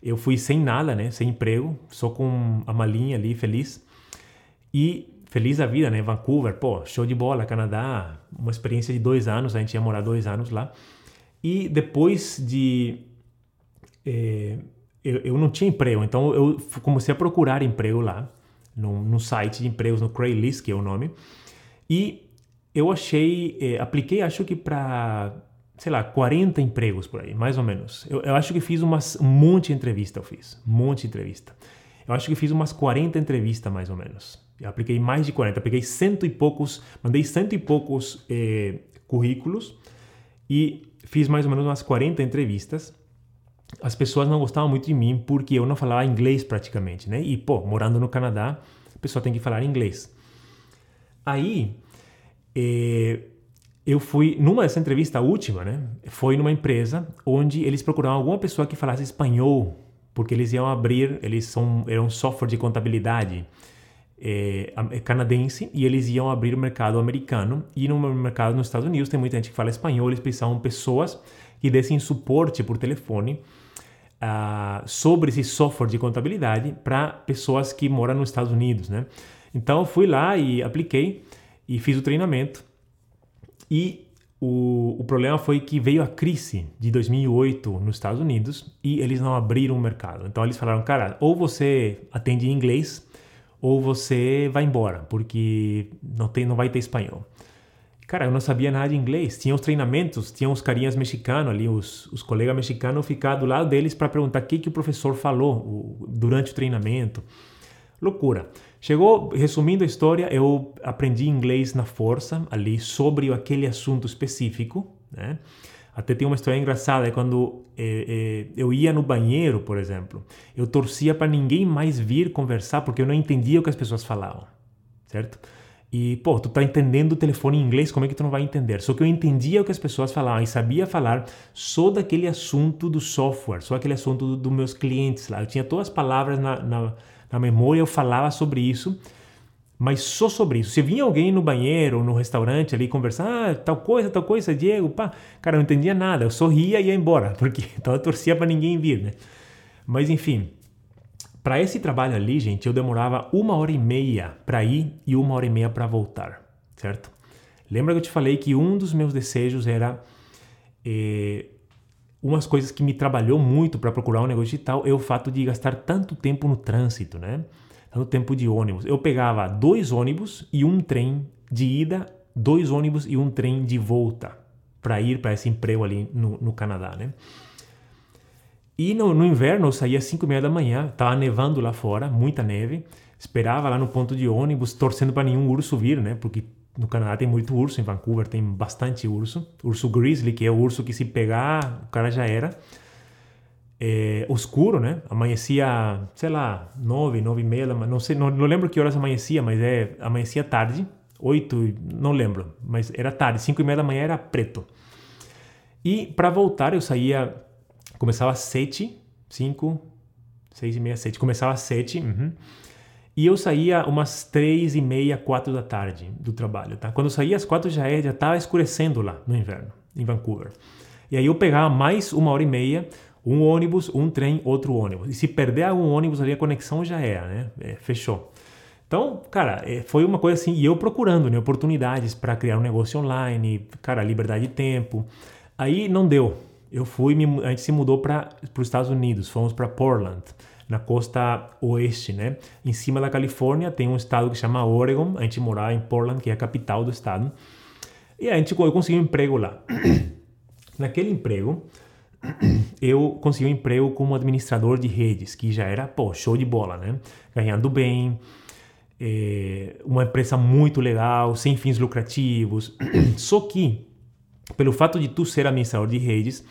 eu fui sem nada, né? Sem emprego, só com a malinha ali, feliz. E feliz da vida, né? Vancouver, pô, show de bola, Canadá, uma experiência de dois anos, a gente ia morar dois anos lá. E depois de. É, eu, eu não tinha emprego, então eu comecei a procurar emprego lá, no, no site de empregos, no Craigslist, que é o nome. E eu achei, é, apliquei acho que para sei lá, 40 empregos por aí, mais ou menos. Eu, eu acho que fiz umas, um monte de entrevista, eu fiz, um monte de entrevista. Eu acho que fiz umas 40 entrevistas, mais ou menos. Eu apliquei mais de 40, peguei cento e poucos, mandei cento e poucos eh, currículos e fiz mais ou menos umas 40 entrevistas. As pessoas não gostavam muito de mim porque eu não falava inglês praticamente, né? E, pô, morando no Canadá, a pessoa tem que falar inglês. Aí, eh, eu fui numa dessa entrevista última, né? Foi numa empresa onde eles procuravam alguma pessoa que falasse espanhol, porque eles iam abrir, eles são eram um software de contabilidade é, canadense e eles iam abrir o mercado americano e no mercado nos Estados Unidos tem muita gente que fala espanhol, eles precisavam pessoas que dessem suporte por telefone uh, sobre esse software de contabilidade para pessoas que moram nos Estados Unidos, né? Então eu fui lá e apliquei e fiz o treinamento e o, o problema foi que veio a crise de 2008 nos Estados Unidos e eles não abriram o mercado. Então eles falaram, cara, ou você atende em inglês ou você vai embora, porque não, tem, não vai ter espanhol. Cara, eu não sabia nada de inglês. Tinha os treinamentos, tinha os carinhas mexicanos ali, os, os colegas mexicanos ficar do lado deles para perguntar o que, que o professor falou o, durante o treinamento. Loucura. Chegou, resumindo a história, eu aprendi inglês na força ali sobre aquele assunto específico, né? Até tem uma história engraçada, é quando é, é, eu ia no banheiro, por exemplo, eu torcia para ninguém mais vir conversar porque eu não entendia o que as pessoas falavam, certo? E, pô, tu tá entendendo o telefone em inglês, como é que tu não vai entender? Só que eu entendia o que as pessoas falavam e sabia falar só daquele assunto do software, só aquele assunto dos do meus clientes lá. Eu tinha todas as palavras na, na, na memória, eu falava sobre isso mas só sobre isso. Se vinha alguém no banheiro ou no restaurante ali conversar, ah, tal coisa, tal coisa, Diego, pá, cara, eu não entendia nada, eu sorria e ia embora, porque então eu torcia para ninguém vir, né? Mas enfim, para esse trabalho ali, gente, eu demorava uma hora e meia para ir e uma hora e meia para voltar, certo? Lembra que eu te falei que um dos meus desejos era eh, umas coisas que me trabalhou muito para procurar um negócio digital é o fato de gastar tanto tempo no trânsito, né? no tempo de ônibus. Eu pegava dois ônibus e um trem de ida, dois ônibus e um trem de volta para ir para esse emprego ali no, no Canadá, né? E no, no, inverno eu saía às 5 e meia da manhã, tava nevando lá fora, muita neve, esperava lá no ponto de ônibus, torcendo para nenhum urso vir, né? Porque no Canadá tem muito urso, em Vancouver tem bastante urso. Urso grizzly, que é o urso que se pegar, o cara já era é, escuro, né? Amanhecia, sei lá, nove, nove e meia, não sei, não, não lembro que horas amanhecia, mas é amanhecia tarde, oito, não lembro, mas era tarde, cinco e meia da manhã era preto. E para voltar eu saía, começava às sete, cinco, seis e meia, sete, começava às sete, uhum, e eu saía umas três e meia, quatro da tarde do trabalho, tá? Quando eu saía às quatro já já estava escurecendo lá no inverno, em Vancouver. E aí eu pegava mais uma hora e meia, um ônibus, um trem, outro ônibus. E se perder um ônibus ali, a conexão já era, né? É, fechou. Então, cara, é, foi uma coisa assim, e eu procurando né, oportunidades para criar um negócio online, cara, liberdade de tempo. Aí não deu. Eu fui, a gente se mudou para os Estados Unidos, fomos para Portland, na costa oeste, né? Em cima da Califórnia tem um estado que chama Oregon, a gente morava em Portland, que é a capital do estado. E a gente, eu consegui um emprego lá. Naquele emprego, eu consegui um emprego como administrador de redes, que já era, pô, show de bola, né? Ganhando bem, é, uma empresa muito legal, sem fins lucrativos. Só que, pelo fato de tu ser administrador de redes,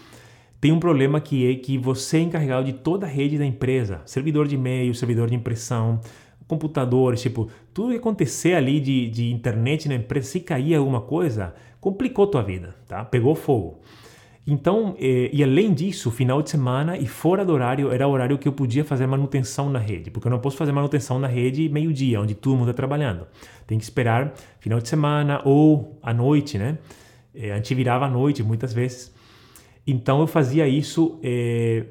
tem um problema que é que você é encarregado de toda a rede da empresa, servidor de e-mail, servidor de impressão, computadores, tipo, tudo que acontecer ali de, de internet na empresa, se cair alguma coisa, complicou tua vida, tá? Pegou fogo. Então, eh, e além disso, final de semana e fora do horário, era o horário que eu podia fazer manutenção na rede, porque eu não posso fazer manutenção na rede meio-dia, onde todo mundo está trabalhando. Tem que esperar final de semana ou à noite, né? Eh, a gente virava à noite muitas vezes. Então, eu fazia isso eh,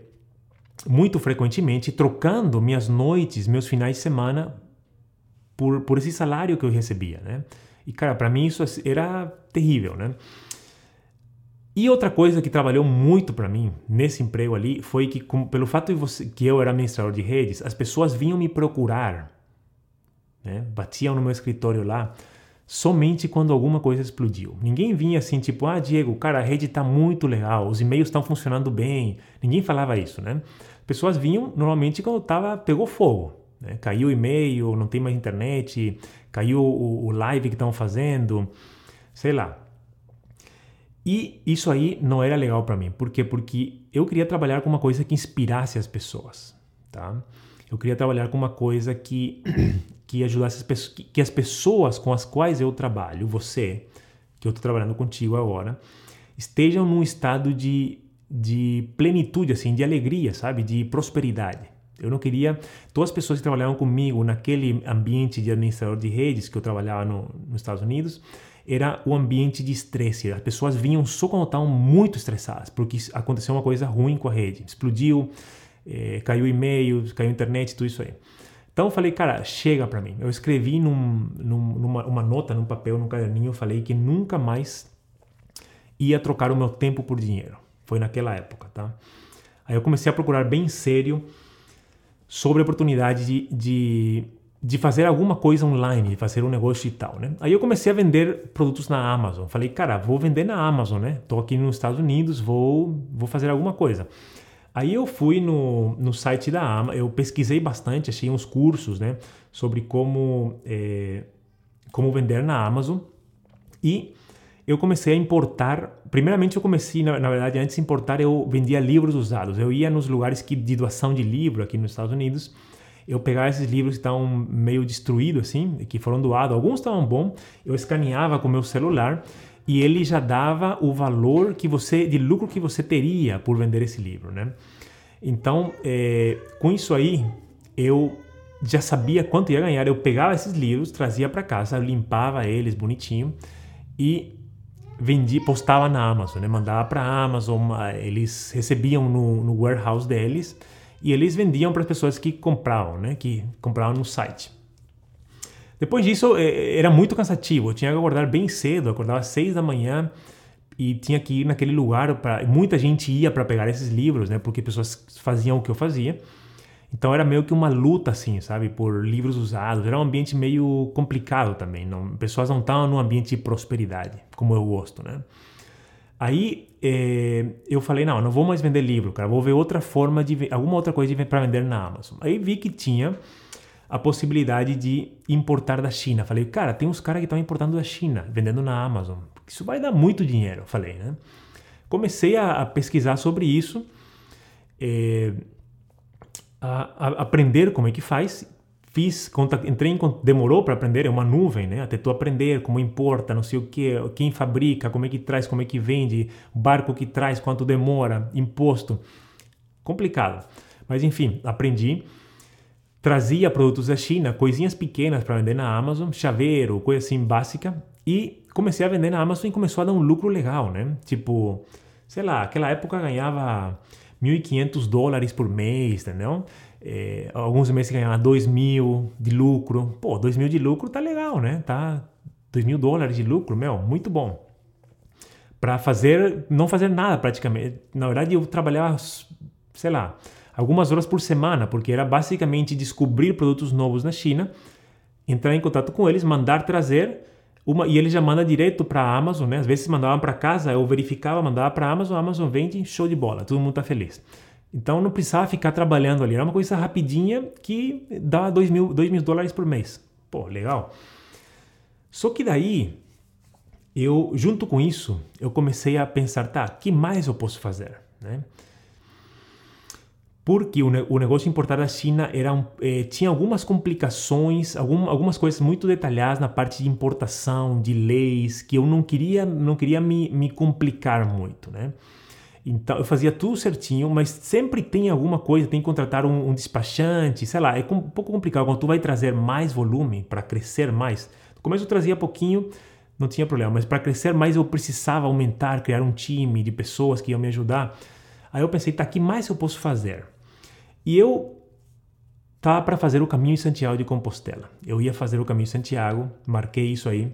muito frequentemente, trocando minhas noites, meus finais de semana por, por esse salário que eu recebia, né? E, cara, para mim isso era terrível, né? E outra coisa que trabalhou muito para mim nesse emprego ali foi que, com, pelo fato de você, que eu era administrador de redes, as pessoas vinham me procurar, né? batiam no meu escritório lá, somente quando alguma coisa explodiu. Ninguém vinha assim, tipo, ah, Diego, cara, a rede está muito legal, os e-mails estão funcionando bem. Ninguém falava isso, né? Pessoas vinham normalmente quando tava, pegou fogo. Né? Caiu o e-mail, não tem mais internet, caiu o, o live que estão fazendo, sei lá. E isso aí não era legal para mim. Por quê? Porque eu queria trabalhar com uma coisa que inspirasse as pessoas, tá? Eu queria trabalhar com uma coisa que que ajudasse as pessoas, que, as pessoas com as quais eu trabalho, você, que eu estou trabalhando contigo agora, estejam num estado de, de plenitude, assim, de alegria, sabe? De prosperidade. Eu não queria. Todas as pessoas que trabalhavam comigo naquele ambiente de administrador de redes que eu trabalhava no, nos Estados Unidos, era o ambiente de estresse. As pessoas vinham só quando estavam muito estressadas, porque aconteceu uma coisa ruim com a rede. Explodiu, é, caiu e-mail, caiu internet, tudo isso aí. Então eu falei, cara, chega para mim. Eu escrevi num, num, numa uma nota, num papel, num caderninho, eu falei que nunca mais ia trocar o meu tempo por dinheiro. Foi naquela época, tá? Aí eu comecei a procurar bem sério sobre a oportunidade de, de, de fazer alguma coisa online, de fazer um negócio e tal, né? Aí eu comecei a vender produtos na Amazon. Falei, cara, vou vender na Amazon, né? Tô aqui nos Estados Unidos, vou, vou fazer alguma coisa. Aí eu fui no, no site da Amazon, eu pesquisei bastante, achei uns cursos, né? Sobre como, é, como vender na Amazon e eu comecei a importar. Primeiramente, eu comecei, na, na, verdade, antes de importar, eu vendia livros usados. Eu ia nos lugares que, de doação de livro aqui nos Estados Unidos. Eu pegava esses livros que estavam meio destruídos, assim, que foram doados. Alguns estavam bons. Eu escaneava com meu celular e ele já dava o valor que você, de lucro que você teria por vender esse livro, né? Então, é, com isso aí, eu já sabia quanto ia ganhar. Eu pegava esses livros, trazia para casa, limpava eles bonitinho e vendia, postava na Amazon, né? mandava para a Amazon, eles recebiam no, no warehouse deles e eles vendiam para as pessoas que compravam, né? que compravam no site. Depois disso, é, era muito cansativo. Eu tinha que acordar bem cedo, acordava às seis da manhã e tinha que ir naquele lugar. Pra... Muita gente ia para pegar esses livros, né? porque pessoas faziam o que eu fazia. Então era meio que uma luta, assim, sabe, por livros usados. Era um ambiente meio complicado também. Não, pessoas não estavam num ambiente de prosperidade, como eu gosto, né? Aí é, eu falei, não, não vou mais vender livro, cara. Vou ver outra forma de alguma outra coisa para vender na Amazon. Aí vi que tinha a possibilidade de importar da China. Falei, cara, tem uns caras que estão importando da China, vendendo na Amazon. Isso vai dar muito dinheiro, falei, né? Comecei a, a pesquisar sobre isso. É, a, a aprender como é que faz. Fiz, entrei em, demorou para aprender, é uma nuvem, né? Até tu aprender como importa, não sei o que, quem fabrica, como é que traz, como é que vende, barco que traz, quanto demora, imposto. Complicado. Mas enfim, aprendi. Trazia produtos da China, coisinhas pequenas para vender na Amazon, chaveiro, coisa assim básica. E comecei a vender na Amazon e começou a dar um lucro legal, né? Tipo, sei lá, aquela época ganhava 1.500 dólares por mês, entendeu? É, alguns meses ganhava 2 mil de lucro. Pô, 2 mil de lucro tá legal, né? Tá 2 mil dólares de lucro, meu, muito bom. Para fazer, não fazer nada praticamente. Na verdade, eu trabalhava, sei lá, algumas horas por semana, porque era basicamente descobrir produtos novos na China, entrar em contato com eles, mandar trazer uma, e ele já manda direto para a Amazon, né? Às vezes mandavam para casa, eu verificava, mandava para a Amazon, a Amazon vende, show de bola, todo mundo tá feliz. Então não precisava ficar trabalhando ali, era uma coisa rapidinha que dá 2 mil, dois mil dólares por mês. Pô, legal. Só que daí, eu, junto com isso, eu comecei a pensar, tá, que mais eu posso fazer, né? Porque o, negócio importar da China era um, eh, tinha algumas complicações, algum, algumas coisas muito detalhadas na parte de importação, de leis, que eu não queria, não queria me, me complicar muito, né? Então eu fazia tudo certinho, mas sempre tem alguma coisa, tem que contratar um, um despachante, sei lá, é um pouco complicado quando tu vai trazer mais volume para crescer mais. No começo eu trazia pouquinho, não tinha problema, mas para crescer mais eu precisava aumentar, criar um time de pessoas que iam me ajudar. Aí eu pensei, tá, que mais eu posso fazer? E eu estava para fazer o caminho em Santiago de Compostela. Eu ia fazer o caminho em Santiago, marquei isso aí.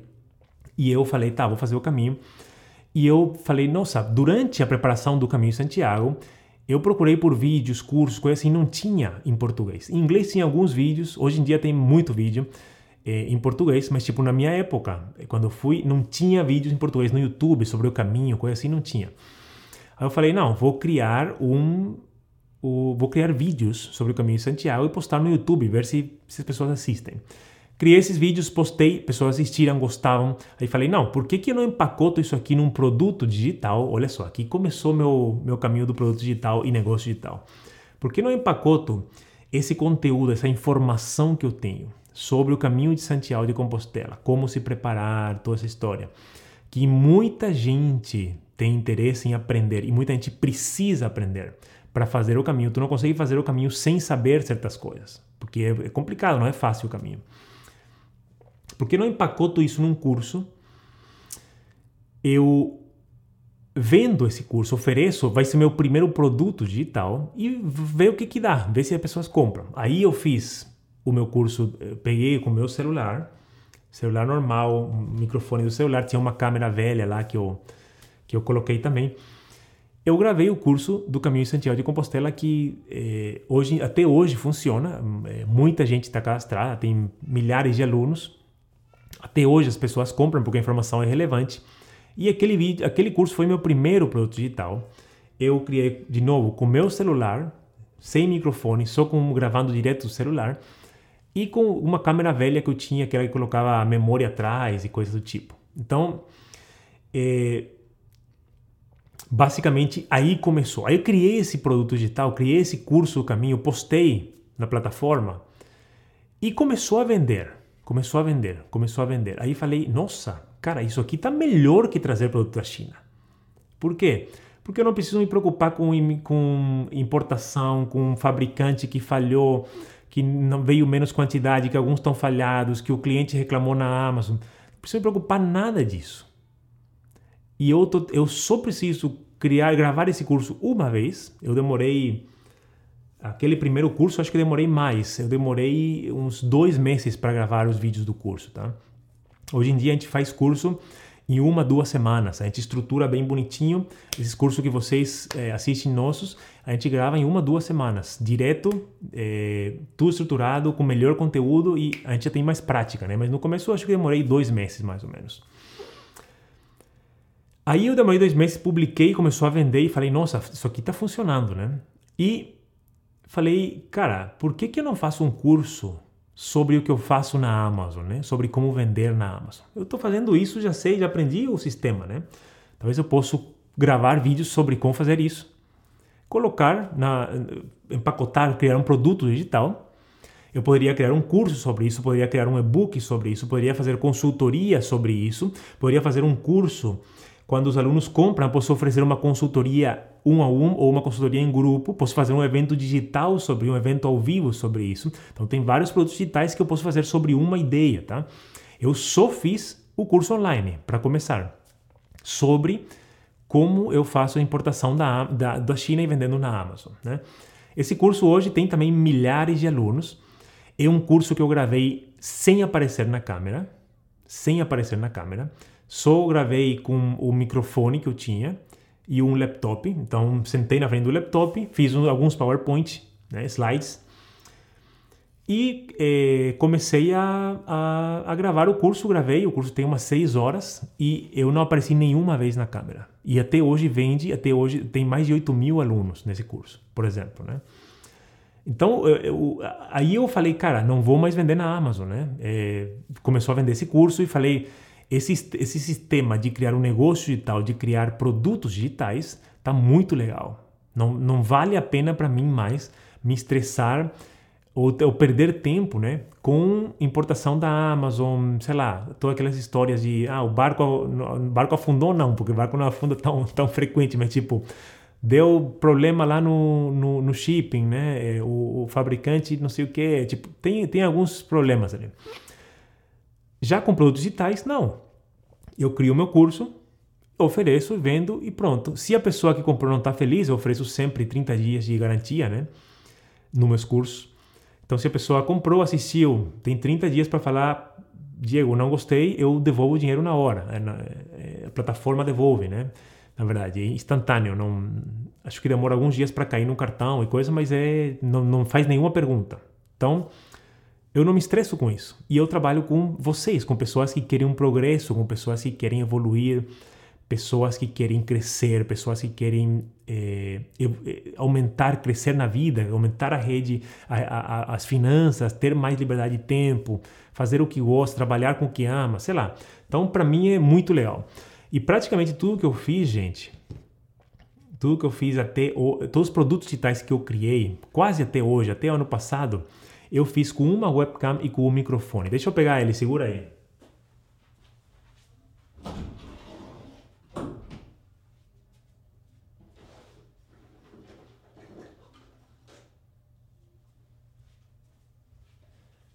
E eu falei, tá, vou fazer o caminho. E eu falei, nossa, durante a preparação do caminho em Santiago, eu procurei por vídeos, cursos, coisas assim, não tinha em português. Em inglês tinha alguns vídeos, hoje em dia tem muito vídeo é, em português, mas tipo, na minha época, quando eu fui, não tinha vídeos em português no YouTube sobre o caminho, coisa assim, não tinha. Aí eu falei, não, vou criar um, o, vou criar vídeos sobre o caminho de Santiago e postar no YouTube, ver se, se as pessoas assistem. Criei esses vídeos, postei, pessoas assistiram, gostavam. Aí falei, não, por que, que eu não empacoto isso aqui num produto digital? Olha só, aqui começou meu, meu caminho do produto digital e negócio digital. Por que não empacoto esse conteúdo, essa informação que eu tenho sobre o caminho de Santiago de Compostela, como se preparar, toda essa história, que muita gente tem interesse em aprender e muita gente precisa aprender para fazer o caminho. Tu não consegue fazer o caminho sem saber certas coisas, porque é, é complicado, não é fácil o caminho. Por que não empacoto isso num curso? Eu vendo esse curso, ofereço, vai ser meu primeiro produto digital e ver o que que dá, ver se as pessoas compram. Aí eu fiz o meu curso, peguei com o meu celular, celular normal, microfone do celular, tinha uma câmera velha lá que eu, que eu coloquei também. Eu gravei o curso do Caminho de Santiago de Compostela que eh, hoje, até hoje funciona, eh, muita gente está cadastrada, tem milhares de alunos até hoje as pessoas compram porque a informação é relevante. E aquele vídeo, aquele curso foi meu primeiro produto digital. Eu criei de novo com meu celular, sem microfone, só com gravando direto do celular e com uma câmera velha que eu tinha, que era que colocava a memória atrás e coisas do tipo. Então, é, basicamente aí começou. Aí eu criei esse produto digital, criei esse curso do caminho, postei na plataforma e começou a vender. Começou a vender, começou a vender. Aí falei, nossa, cara, isso aqui tá melhor que trazer produto da China. Por quê? Porque eu não preciso me preocupar com, com importação, com um fabricante que falhou, que não veio menos quantidade, que alguns estão falhados, que o cliente reclamou na Amazon. Não preciso me preocupar nada disso. E eu, tô, eu só preciso criar, gravar esse curso uma vez. Eu demorei Aquele primeiro curso, acho que demorei mais. Eu demorei uns dois meses para gravar os vídeos do curso, tá? Hoje em dia a gente faz curso em uma, duas semanas. A gente estrutura bem bonitinho. Esses cursos que vocês é, assistem nossos, a gente grava em uma, duas semanas. Direto, é, tudo estruturado, com melhor conteúdo e a gente já tem mais prática, né? Mas no começo acho que demorei dois meses, mais ou menos. Aí eu demorei dois meses, publiquei, começou a vender e falei, nossa, isso aqui está funcionando, né? E falei, cara, por que, que eu não faço um curso sobre o que eu faço na Amazon, né? Sobre como vender na Amazon. Eu estou fazendo isso, já sei, já aprendi o sistema, né? Talvez eu possa gravar vídeos sobre como fazer isso, colocar na empacotar, criar um produto digital. Eu poderia criar um curso sobre isso, poderia criar um e-book sobre isso, poderia fazer consultoria sobre isso, poderia fazer um curso quando os alunos compram, posso oferecer uma consultoria um a um ou uma consultoria em grupo. Posso fazer um evento digital sobre um evento ao vivo sobre isso. Então tem vários produtos digitais que eu posso fazer sobre uma ideia, tá? Eu só fiz o curso online para começar sobre como eu faço a importação da, da, da China e vendendo na Amazon, né? Esse curso hoje tem também milhares de alunos. É um curso que eu gravei sem aparecer na câmera, sem aparecer na câmera. Só gravei com o microfone que eu tinha e um laptop. Então, sentei na frente do laptop, fiz alguns PowerPoint, né, slides, e eh, comecei a, a, a, gravar o curso. Gravei, o curso tem umas seis horas e eu não apareci nenhuma vez na câmera. E até hoje vende, até hoje tem mais de 8 mil alunos nesse curso, por exemplo, né? Então, eu, eu, aí eu falei, cara, não vou mais vender na Amazon, né? É, começou a vender esse curso e falei, esse, esse sistema de criar um negócio digital, de criar produtos digitais, tá muito legal. Não, não vale a pena para mim mais me estressar ou, ou, perder tempo, né, com importação da Amazon, sei lá, todas aquelas histórias de ah, o barco, o barco afundou não, porque o barco não afunda tão, tão frequente, mas tipo, deu problema lá no, no, no shipping, né, o, o, fabricante não sei o que, tipo, tem, tem alguns problemas ali. Já com produtos digitais, não. Eu crio meu curso, ofereço, vendo e pronto. Se a pessoa que comprou não está feliz, eu ofereço sempre 30 dias de garantia, né? Nos meus cursos. Então, se a pessoa comprou, assistiu, tem 30 dias para falar, Diego, não gostei, eu devolvo o dinheiro na hora. É, é, a plataforma devolve, né? Na verdade, é instantâneo. Não, acho que demora alguns dias para cair no cartão e coisa, mas é, não, não faz nenhuma pergunta. Então, eu não me estresso com isso. E eu trabalho com vocês, com pessoas que querem um progresso, com pessoas que querem evoluir pessoas que querem crescer, pessoas que querem é, aumentar, crescer na vida, aumentar a rede, a, a, as finanças, ter mais liberdade de tempo, fazer o que gosta, trabalhar com o que ama, sei lá. Então, para mim é muito legal. E praticamente tudo que eu fiz, gente, tudo que eu fiz até todos os produtos digitais que eu criei, quase até hoje, até ano passado, eu fiz com uma webcam e com um microfone. Deixa eu pegar ele, segura aí.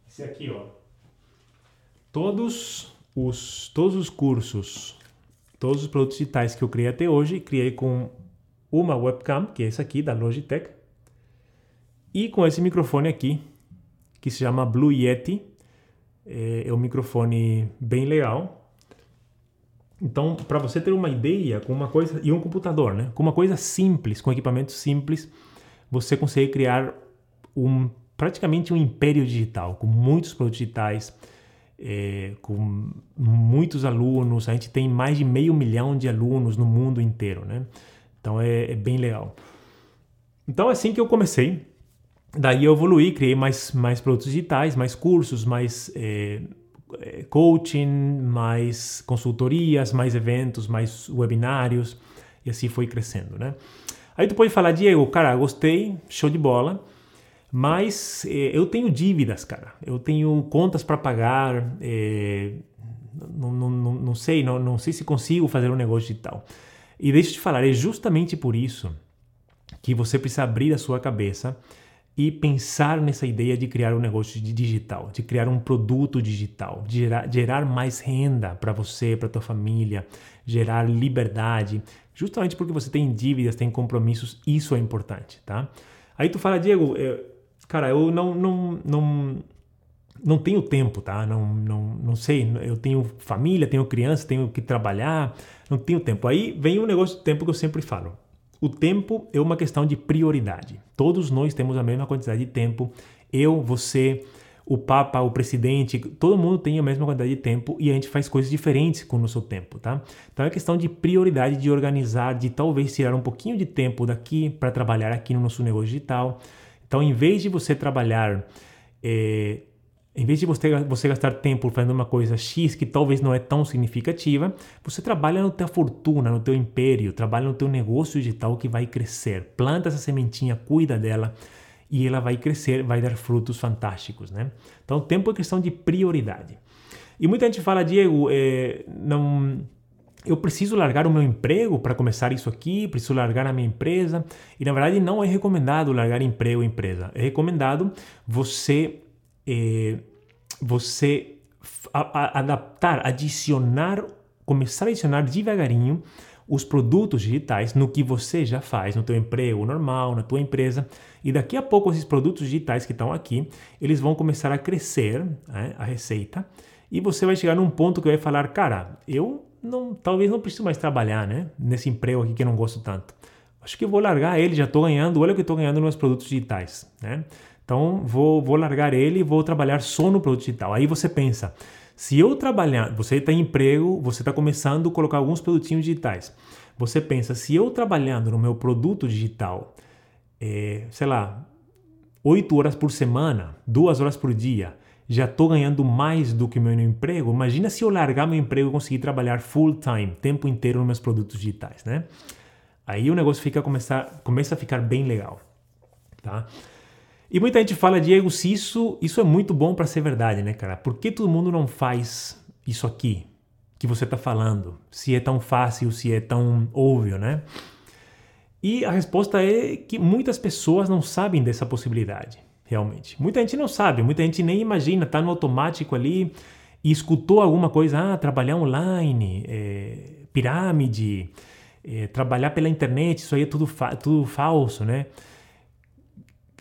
Esse aqui, ó. Todos os, todos os cursos, todos os produtos digitais que eu criei até hoje, criei com uma webcam, que é essa aqui da Logitech, e com esse microfone aqui, que se chama Blue Yeti. É, é um microfone bem legal. Então, para você ter uma ideia com uma coisa e um computador, né? Com uma coisa simples, com equipamento simples, você consegue criar um praticamente um império digital, com muitos produtos digitais, é, com muitos alunos. A gente tem mais de meio milhão de alunos no mundo inteiro, né? Então é, é bem legal. Então é assim que eu comecei. Daí eu evoluí, criei mais, mais produtos digitais, mais cursos, mais é, coaching, mais consultorias, mais eventos, mais webinários, e assim foi crescendo, né? Aí tu pode falar, Diego, cara, gostei, show de bola, mas eh, eu tenho dívidas, cara. Eu tenho contas para pagar. Não, não, não, não, sei, não, não sei se consigo fazer um negócio digital. E deixa eu te falar, é justamente por isso que você precisa abrir a sua cabeça e pensar nessa ideia de criar um negócio digital, de criar um produto digital, de gerar, gerar mais renda para você, para tua família, gerar liberdade, justamente porque você tem dívidas, tem compromissos, isso é importante, tá? Aí tu fala, Diego, eu, cara, eu não, não, não, não tenho tempo, tá? Não, não, não sei, eu tenho família, tenho criança, tenho que trabalhar, não tenho tempo. Aí vem um negócio do tempo que eu sempre falo. O tempo é uma questão de prioridade. Todos nós temos a mesma quantidade de tempo. Eu, você, o Papa, o presidente, todo mundo tem a mesma quantidade de tempo e a gente faz coisas diferentes com o nosso tempo, tá? Então é questão de prioridade, de organizar, de talvez tirar um pouquinho de tempo daqui para trabalhar aqui no nosso negócio digital então, em vez de você trabalhar, é, em vez de você, você gastar tempo fazendo uma coisa X que talvez não é tão significativa, você trabalha na tua fortuna, no teu império, trabalha no teu negócio digital que vai crescer. Planta essa sementinha, cuida dela e ela vai crescer, vai dar frutos fantásticos, né? Então, tempo é questão de prioridade. E muita gente fala, Diego, é, não eu preciso largar o meu emprego para começar isso aqui, preciso largar a minha empresa. E na verdade não é recomendado largar emprego ou empresa. É recomendado você, eh, você a, a, adaptar, adicionar, começar a adicionar devagarinho os produtos digitais no que você já faz, no teu emprego normal, na tua empresa. E daqui a pouco esses produtos digitais que estão aqui, eles vão começar a crescer, né, a receita. E você vai chegar num ponto que vai falar, cara, eu não, talvez não preciso mais trabalhar, né? Nesse emprego aqui que eu não gosto tanto. Acho que vou largar ele, já estou ganhando, olha o que estou ganhando nos produtos digitais, né? Então vou, vou largar ele e vou trabalhar só no produto digital. Aí você pensa, se eu trabalhar, você está em emprego, você está começando a colocar alguns produtinhos digitais. Você pensa, se eu trabalhando no meu produto digital, é, sei lá, 8 horas por semana, 2 horas por dia, já estou ganhando mais do que meu emprego. Imagina se eu largar meu emprego e conseguir trabalhar full time, tempo inteiro nos meus produtos digitais, né? Aí o negócio fica começar, começa a ficar bem legal, tá? E muita gente fala, Diego, se isso, isso é muito bom para ser verdade, né, cara? Por que todo mundo não faz isso aqui que você está falando? Se é tão fácil, se é tão óbvio, né? E a resposta é que muitas pessoas não sabem dessa possibilidade realmente. Muita gente não sabe, muita gente nem imagina, tá no automático ali e escutou alguma coisa, ah, trabalhar online, é, pirâmide, é, trabalhar pela internet, isso aí é tudo, fa tudo falso, né?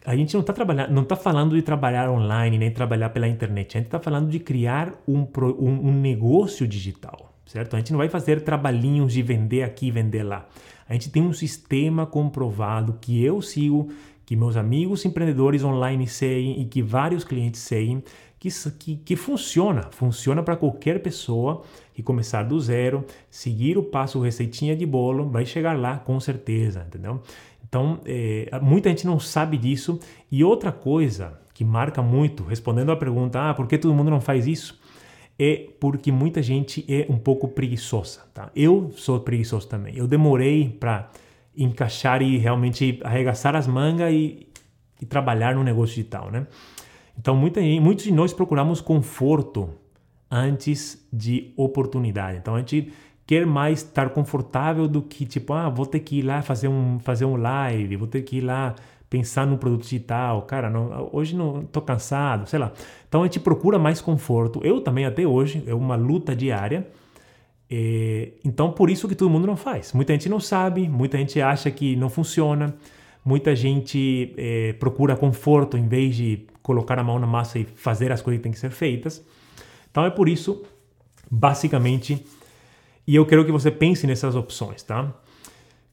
A gente não está trabalhando, não está falando de trabalhar online nem trabalhar pela internet. A gente está falando de criar um, um, um negócio digital, certo? A gente não vai fazer trabalhinhos de vender aqui, vender lá. A gente tem um sistema comprovado que eu sigo, que meus amigos empreendedores online seguem e que vários clientes seguem, que, que, que funciona, funciona para qualquer pessoa que começar do zero, seguir o passo receitinha de bolo, vai chegar lá com certeza, entendeu? Então, é, muita gente não sabe disso. E outra coisa que marca muito, respondendo à pergunta, ah, por que todo mundo não faz isso? É porque muita gente é um pouco preguiçosa, tá? Eu sou preguiçoso também. Eu demorei para encaixar e realmente arregaçar as mangas e, e trabalhar no negócio digital, né? Então, muita, muitos de nós procuramos conforto antes de oportunidade. Então, a gente quer mais estar confortável do que, tipo, ah, vou ter que ir lá fazer um, fazer um live, vou ter que ir lá pensar no produto digital. Cara, não, hoje não estou cansado, sei lá. Então, a gente procura mais conforto. Eu também, até hoje, é uma luta diária. É, então, por isso que todo mundo não faz. Muita gente não sabe, muita gente acha que não funciona, muita gente é, procura conforto em vez de colocar a mão na massa e fazer as coisas que têm que ser feitas. Então é por isso, basicamente, e eu quero que você pense nessas opções, tá?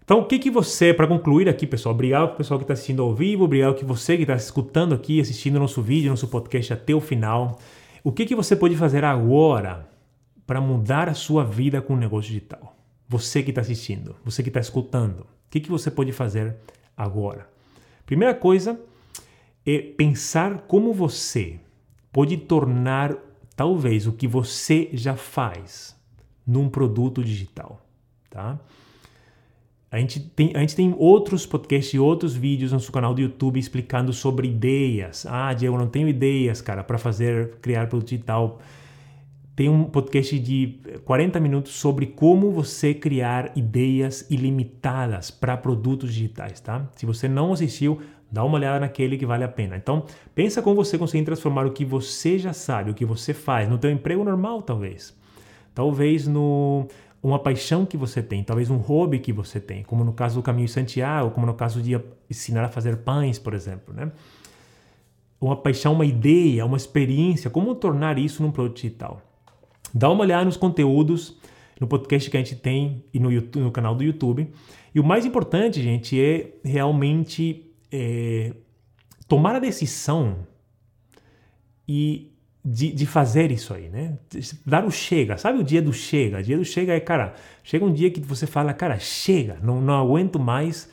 Então, o que que você, para concluir aqui, pessoal, obrigado para o pessoal que está assistindo ao vivo, obrigado que você que está escutando aqui, assistindo nosso vídeo, nosso podcast até o final. O que que você pode fazer agora para mudar a sua vida com o negócio digital? Você que está assistindo, você que está escutando, o que que você pode fazer agora? Primeira coisa, é pensar como você pode tornar talvez o que você já faz num produto digital, tá? A gente, tem, a gente tem outros podcasts e outros vídeos no nosso canal do YouTube explicando sobre ideias. Ah, Diego, não tenho ideias, cara, para fazer, criar produto digital. Tem um podcast de 40 minutos sobre como você criar ideias ilimitadas para produtos digitais, tá? Se você não assistiu, Dá uma olhada naquele que vale a pena. Então, pensa como você consegue transformar o que você já sabe, o que você faz, no teu emprego normal, talvez. Talvez no uma paixão que você tem, talvez um hobby que você tem, como no caso do Caminho de Santiago, como no caso de ensinar a fazer pães, por exemplo, né? Uma paixão, uma ideia, uma experiência, como tornar isso num produto digital. Dá uma olhada nos conteúdos, no podcast que a gente tem e no, YouTube, no canal do YouTube. E o mais importante, gente, é realmente é, tomar a decisão e de, de, fazer isso aí, né? Dar o chega, sabe o dia do chega? O dia do chega é, cara, chega um dia que você fala, cara, chega, não, não aguento mais,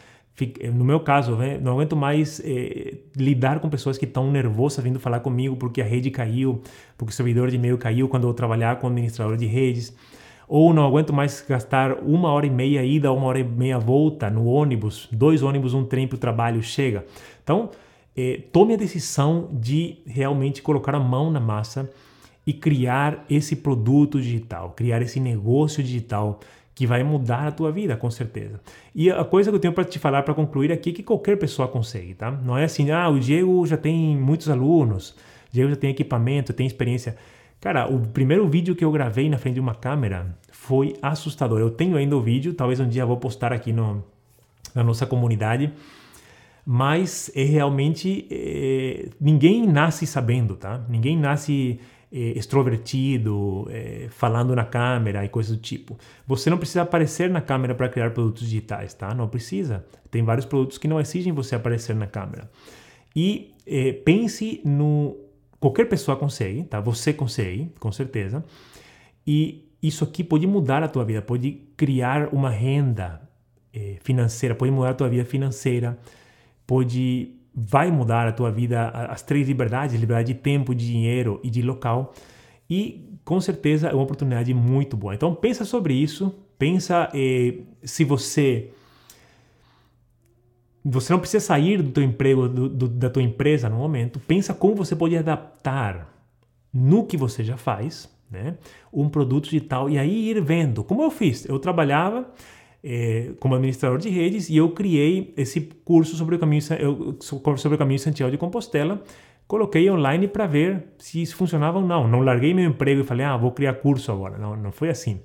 no meu caso, né? não aguento mais é, lidar com pessoas que estão nervosas vindo falar comigo porque a rede caiu, porque o servidor de e-mail caiu quando eu trabalhar com administrador de redes ou não aguento mais gastar uma hora e meia ida, uma hora e meia volta no ônibus, dois ônibus, um trem para o trabalho, chega. Então, eh, tome a decisão de realmente colocar a mão na massa e criar esse produto digital, criar esse negócio digital que vai mudar a tua vida, com certeza. E a coisa que eu tenho para te falar para concluir aqui é que qualquer pessoa consegue, tá? Não é assim, ah, o Diego já tem muitos alunos, o Diego já tem equipamento, tem experiência. Cara, o primeiro vídeo que eu gravei na frente de uma câmera foi assustador. Eu tenho ainda o vídeo, talvez um dia eu vou postar aqui no, na nossa comunidade. Mas é realmente. É, ninguém nasce sabendo, tá? Ninguém nasce é, extrovertido, é, falando na câmera e coisas do tipo. Você não precisa aparecer na câmera para criar produtos digitais, tá? Não precisa. Tem vários produtos que não exigem você aparecer na câmera. E é, pense no Qualquer pessoa consegue, tá? Você consegue, com certeza. E isso aqui pode mudar a tua vida, pode criar uma renda eh, financeira, pode mudar a tua vida financeira, pode vai mudar a tua vida as três liberdades, liberdade de tempo, de dinheiro e de local. E com certeza é uma oportunidade muito boa. Então pensa sobre isso, pensa eh, se você você não precisa sair do teu emprego, do, do, da tua empresa no momento. Pensa como você pode adaptar no que você já faz, né? Um produto digital e aí ir vendo. Como eu fiz? Eu trabalhava é, como administrador de redes e eu criei esse curso sobre o caminho, sobre o caminho Santiago de Compostela. Coloquei online para ver se isso funcionava ou não. Não larguei meu emprego e falei, ah, vou criar curso agora. Não, não foi assim.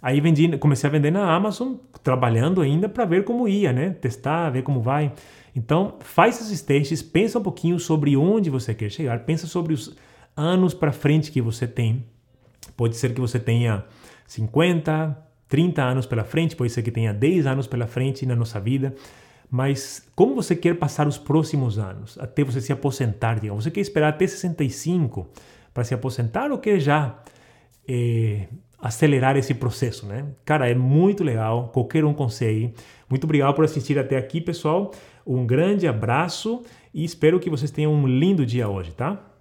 Aí vendi, comecei a vender na Amazon, trabalhando ainda para ver como ia, né? Testar, ver como vai. Então, faz esses testes, pensa um pouquinho sobre onde você quer chegar, pensa sobre os anos para frente que você tem. Pode ser que você tenha 50, 30 anos pela frente, pode ser que tenha 10 anos pela frente na nossa vida. Mas como você quer passar os próximos anos, até você se aposentar, digamos, você quer esperar até 65 para se aposentar ou quer já é, acelerar esse processo, né? Cara, é muito legal, qualquer um consegue. Muito obrigado por assistir até aqui, pessoal. Um grande abraço e espero que vocês tenham um lindo dia hoje, tá?